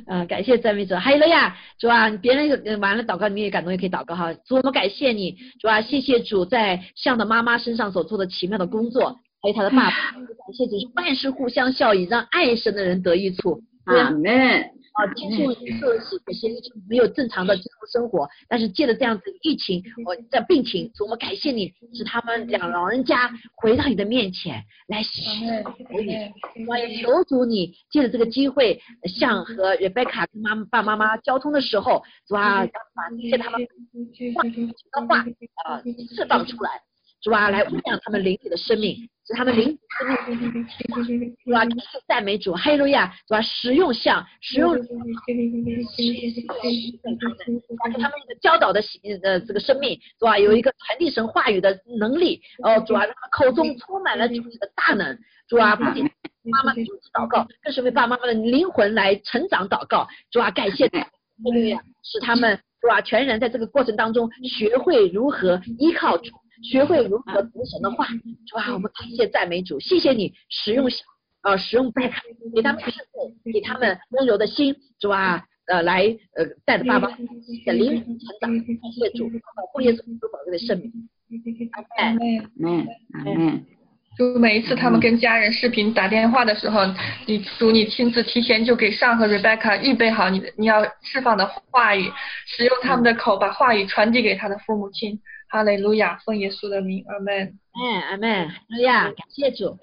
嗯，*laughs* 感谢赞美者，还有了呀，主啊，别人呃完了祷告，你也感动，也可以祷告哈。主，我们感谢你，主啊，谢谢主在向的妈妈身上所做的奇妙的工作，还有他的爸爸，*laughs* 感谢主，万事互相效益，让爱神的人得益处。阿门，啊，接触受了洗，有些就没有正常的接触生活，但是借着这样子疫情，我在病情，主我们感谢你，使他们两老人家回到你的面前来洗你，我也求主你借着这个机会，向和 Rebecca 跟妈爸妈妈交通的时候，主啊，把一些他们话的话啊释放出来，主啊，来滋养他们灵里的生命，使他们灵生命主啊，赞美主，哈利路亚，主啊，实用像实用，而且他们的教导的呃这个生命，主啊，有一个传递神话语的能力，哦，主啊，口中充满了主的大能，主啊，不仅妈妈主持祷告，更是为爸爸妈妈的灵魂来成长祷告，主啊，感谢，哈利路亚，使他们主啊，全人在这个过程当中学会如何依靠主。学会如何读神的话，主啊，我们感谢赞美主，谢谢你使用小呃使用贝卡，给他们智慧，给他们温柔的心，主啊，呃来呃带着爸爸的灵成长，感谢主，保护耶稣基督宝贵的圣名。阿门，阿门。就每一次他们跟家人视频打电话的时候，你主你亲自提前就给上和 Rebecca 预备好你的你要释放的话语，使用他们的口把话语传递给他的父母亲。哈利路亚，奉耶稣的名，阿门。哎，阿门，哈利路亚，感谢主。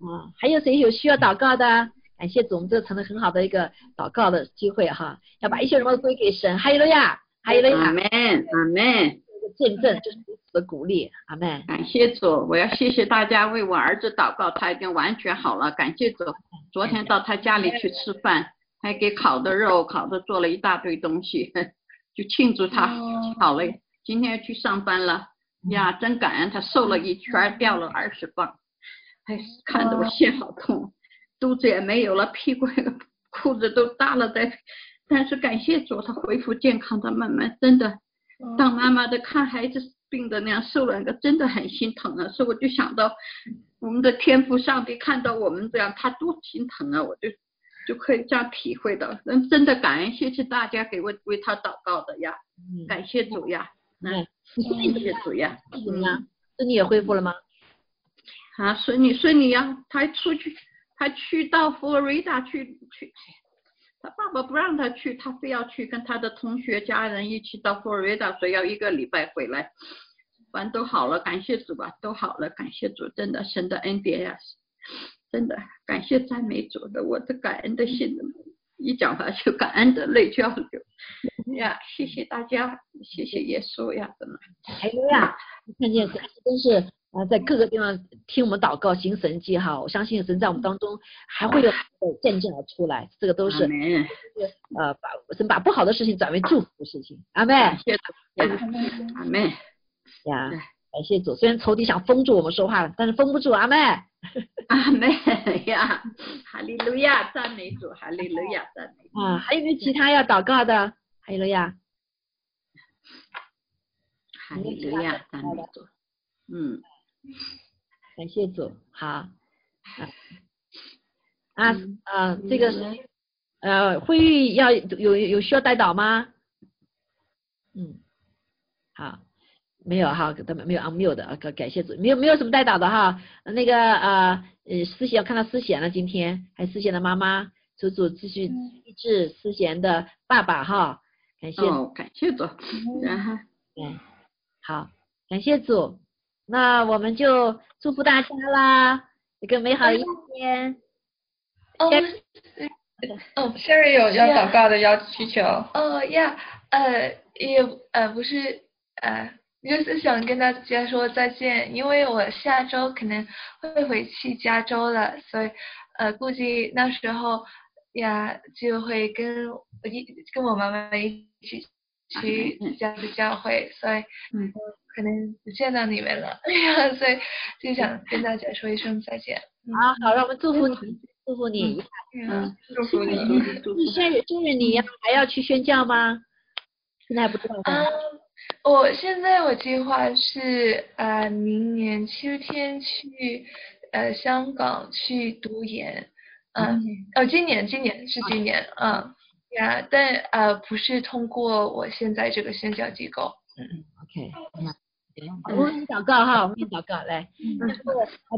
嗯，还有谁有需要祷告的？感谢主，我们这成了很好的一个祷告的机会哈。要把一切荣耀归给神，哈利路亚，哈利路亚。阿门，阿门。一个见证就是彼此的鼓励，阿门。感谢主，我要谢谢大家为我儿子祷告，他已经完全好了。感谢主，昨天到他家里去吃饭，还给烤的肉、烤的做了一大堆东西，*laughs* 就庆祝他好了。今天去上班了。呀，真感恩他瘦了一圈，掉了二十磅，哎，看得我心好痛，肚子也没有了，屁股 *laughs* 裤子都大了在，但是感谢主，他恢复健康，他慢慢真的当妈妈的看孩子病的那样瘦了个，真的很心疼啊，所以我就想到我们的天父上帝看到我们这样，他多心疼啊，我就就可以这样体会到，嗯，真的感恩，谢谢大家给我为他祷告的呀，感谢主呀。嗯，谢谢主呀，怎么样？孙女也恢复了吗？啊，孙女孙女呀，她出去，她去到佛罗里达去去，他爸爸不让她去，她非要去跟她的同学家人一起到佛罗里达，说要一个礼拜回来，反正都好了，感谢主吧，都好了，感谢主，真的神的恩典呀，真的感谢赞美主的，我的感恩的心。一讲话就感恩的泪就要流呀！谢谢大家，谢谢耶稣呀！真的，还有呀，看见真是啊，在各个地方听我们祷告行神迹哈！我相信神在我们当中还会有见证而出来，这个都是呃把神把不好的事情转为祝福的事情。阿妹，阿妹呀。感谢主，虽然仇敌想封住我们说话了，但是封不住阿妹。阿妹呀，哈利路亚，赞美主，哈利路亚，赞美主。啊，还有没有其他要祷告的？哈利路亚，哈利路亚，赞美主。嗯，感谢主，好。啊啊，这个呃，会议要有有需要带导吗？嗯，好。没有哈，他们没有 unmute 的啊，感感谢主，没有没有什么带导的哈，那个呃呃思贤看到思贤了，今天还思贤的妈妈，主主继续医治思贤的爸爸哈，感谢哦感谢主，然后嗯好，感谢主，那我们就祝福大家啦，一个美好的一天。哦哦，Sherry 有要祷告的要需求。哦呀，呃也呃不是呃。就是想跟大家说再见，因为我下周可能会回去加州了，所以呃估计那时候呀就会跟一跟我妈妈一起去加州教会，所以嗯可能不见到你们了，*laughs* 所以就想跟大家说一声再见。好，好，让我们祝福你，祝福你，嗯，祝福你，现在祝愿你要还要去宣教吗？现在还不知道。我现在我计划是呃明年秋天去呃香港去读研，嗯哦今年今年是今年嗯呀但呃不是通过我现在这个宣教机构。嗯嗯 OK 我们祷告哈我们祷告来，嗯，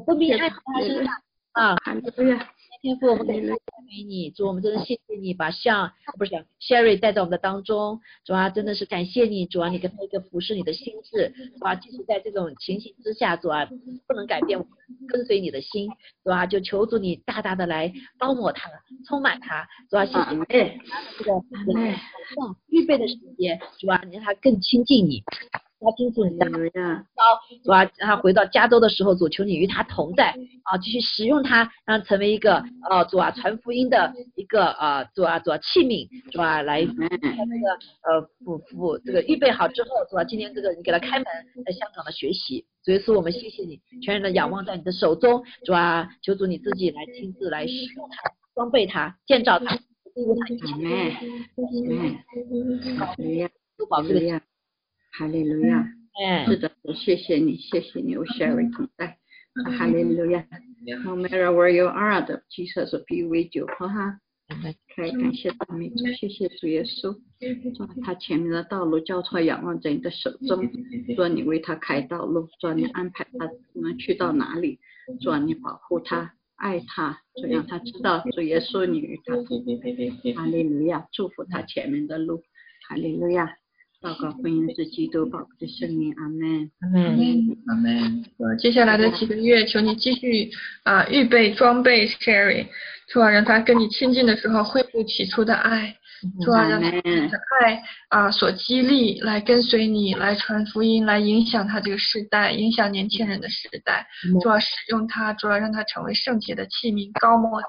都平安平安啊，对呀。天父，我们感谢美你，主，我们真的谢谢你把像不是 Sherry 带到我们的当中，主啊，真的是感谢你，主啊，你给他一个服侍你的心智，主啊，即使在这种情形之下，主啊，不能改变我跟随你的心，主啊，就求主你大大的来包裹他，充满他，主啊，谢谢你这个预备的时间，主啊，你让他更亲近你。主啊，回到加州的时候，主求你与他同在啊，继续使用他，让成为一个呃主啊传福音的一个呃主啊主啊器皿，主啊来他这个呃服服这个预备好之后，主啊今天这个你给他开门，在香港的学习，所以说我们谢谢你，全然的仰望在你的手中，主啊求主你自己来亲自来使用他，装备他，建造他，利用他一切，都保这个。哈利路亚，是的，谢谢你，谢谢你，我 Sherry 同在，哈利路亚，No matter where you are, the Jesus be with you，好哈，可以感谢大美主，谢谢主耶稣，做他前面的道路交错仰望在你的手中，主你为他开道路，主你安排他能去到哪里，主你保护他，爱他，就让他知道主耶稣你与他同在，哈利路亚，祝福他前面的路，哈利路亚。祷告，婚姻是基督宝贵的圣灵，阿门，阿门，阿门。呃，接下来的几个月，求你继续啊，预备装备 Sherry，主啊，让他跟你亲近的时候恢复起初的爱。主啊，让他的爱啊所激励，来跟随你，来传福音，来影响他这个时代，影响年轻人的时代。主要使用他，主要让他成为圣洁的器皿，高摩他。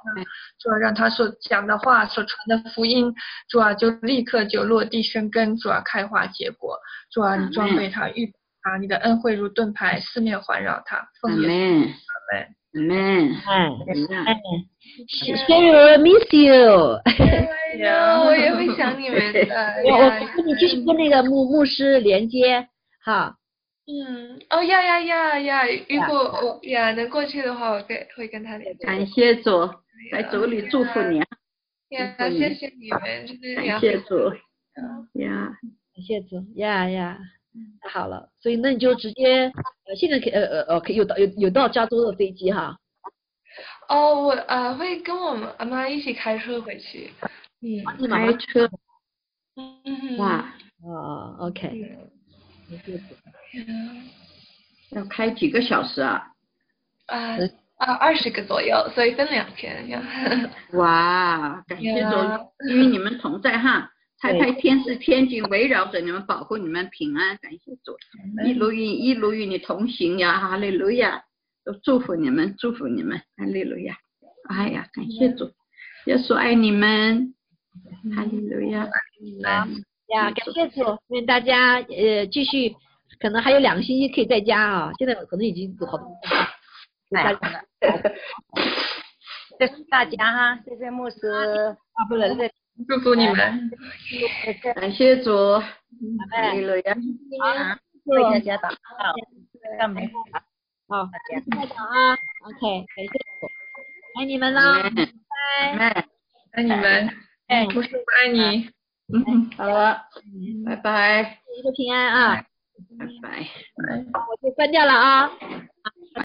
主要让他所讲的话，所传的福音，主要就立刻就落地生根，主要开花结果。主要你装备他，预啊，你的恩惠如盾牌，四面环绕他。奉耶稣，阿门。Amen. Amen. Sherry, I miss you. *laughs* 呀，我也会想你们 *laughs* 的。我我跟你继续跟那个牧牧师连接，哈。嗯，哦呀呀呀呀！如果我呀能过去的话，我跟会跟他连接。感谢主，在主里祝福你。呀，谢谢你们。感谢主。呀，感谢主。呀呀。太好了，所以那你就直接呃，现在可呃呃呃可以有到有有到加州的飞机哈。哦，我呃会跟我们阿妈一起开车回去。嗯，开车。嗯。哇。哦，OK。要开几个小时啊？啊啊，二十个左右，所以分两天呀。*laughs* 哇，感谢主，与你们同在哈。太太天使天君围绕着你们，保护你们平安，感谢主，一路与一路与你同行呀，哈利路亚，都祝福你们，祝福你们，哈利路亚，哎呀，感谢主，耶稣爱你们，哈利路亚，呀，感谢主，愿大家呃继续，可能还有两个星期可以在家啊，现在可能已经好多，大家，谢谢大家哈，谢谢牧师，啊不能再。祝福你们，感谢主，哈利路亚，好，为大家祷告，赞美好，大家早啊，OK，感谢主，爱你们啦，拜拜，爱你们，哎，不是我爱你，嗯，好了，拜拜，一路平安啊，拜拜，我就关掉了啊。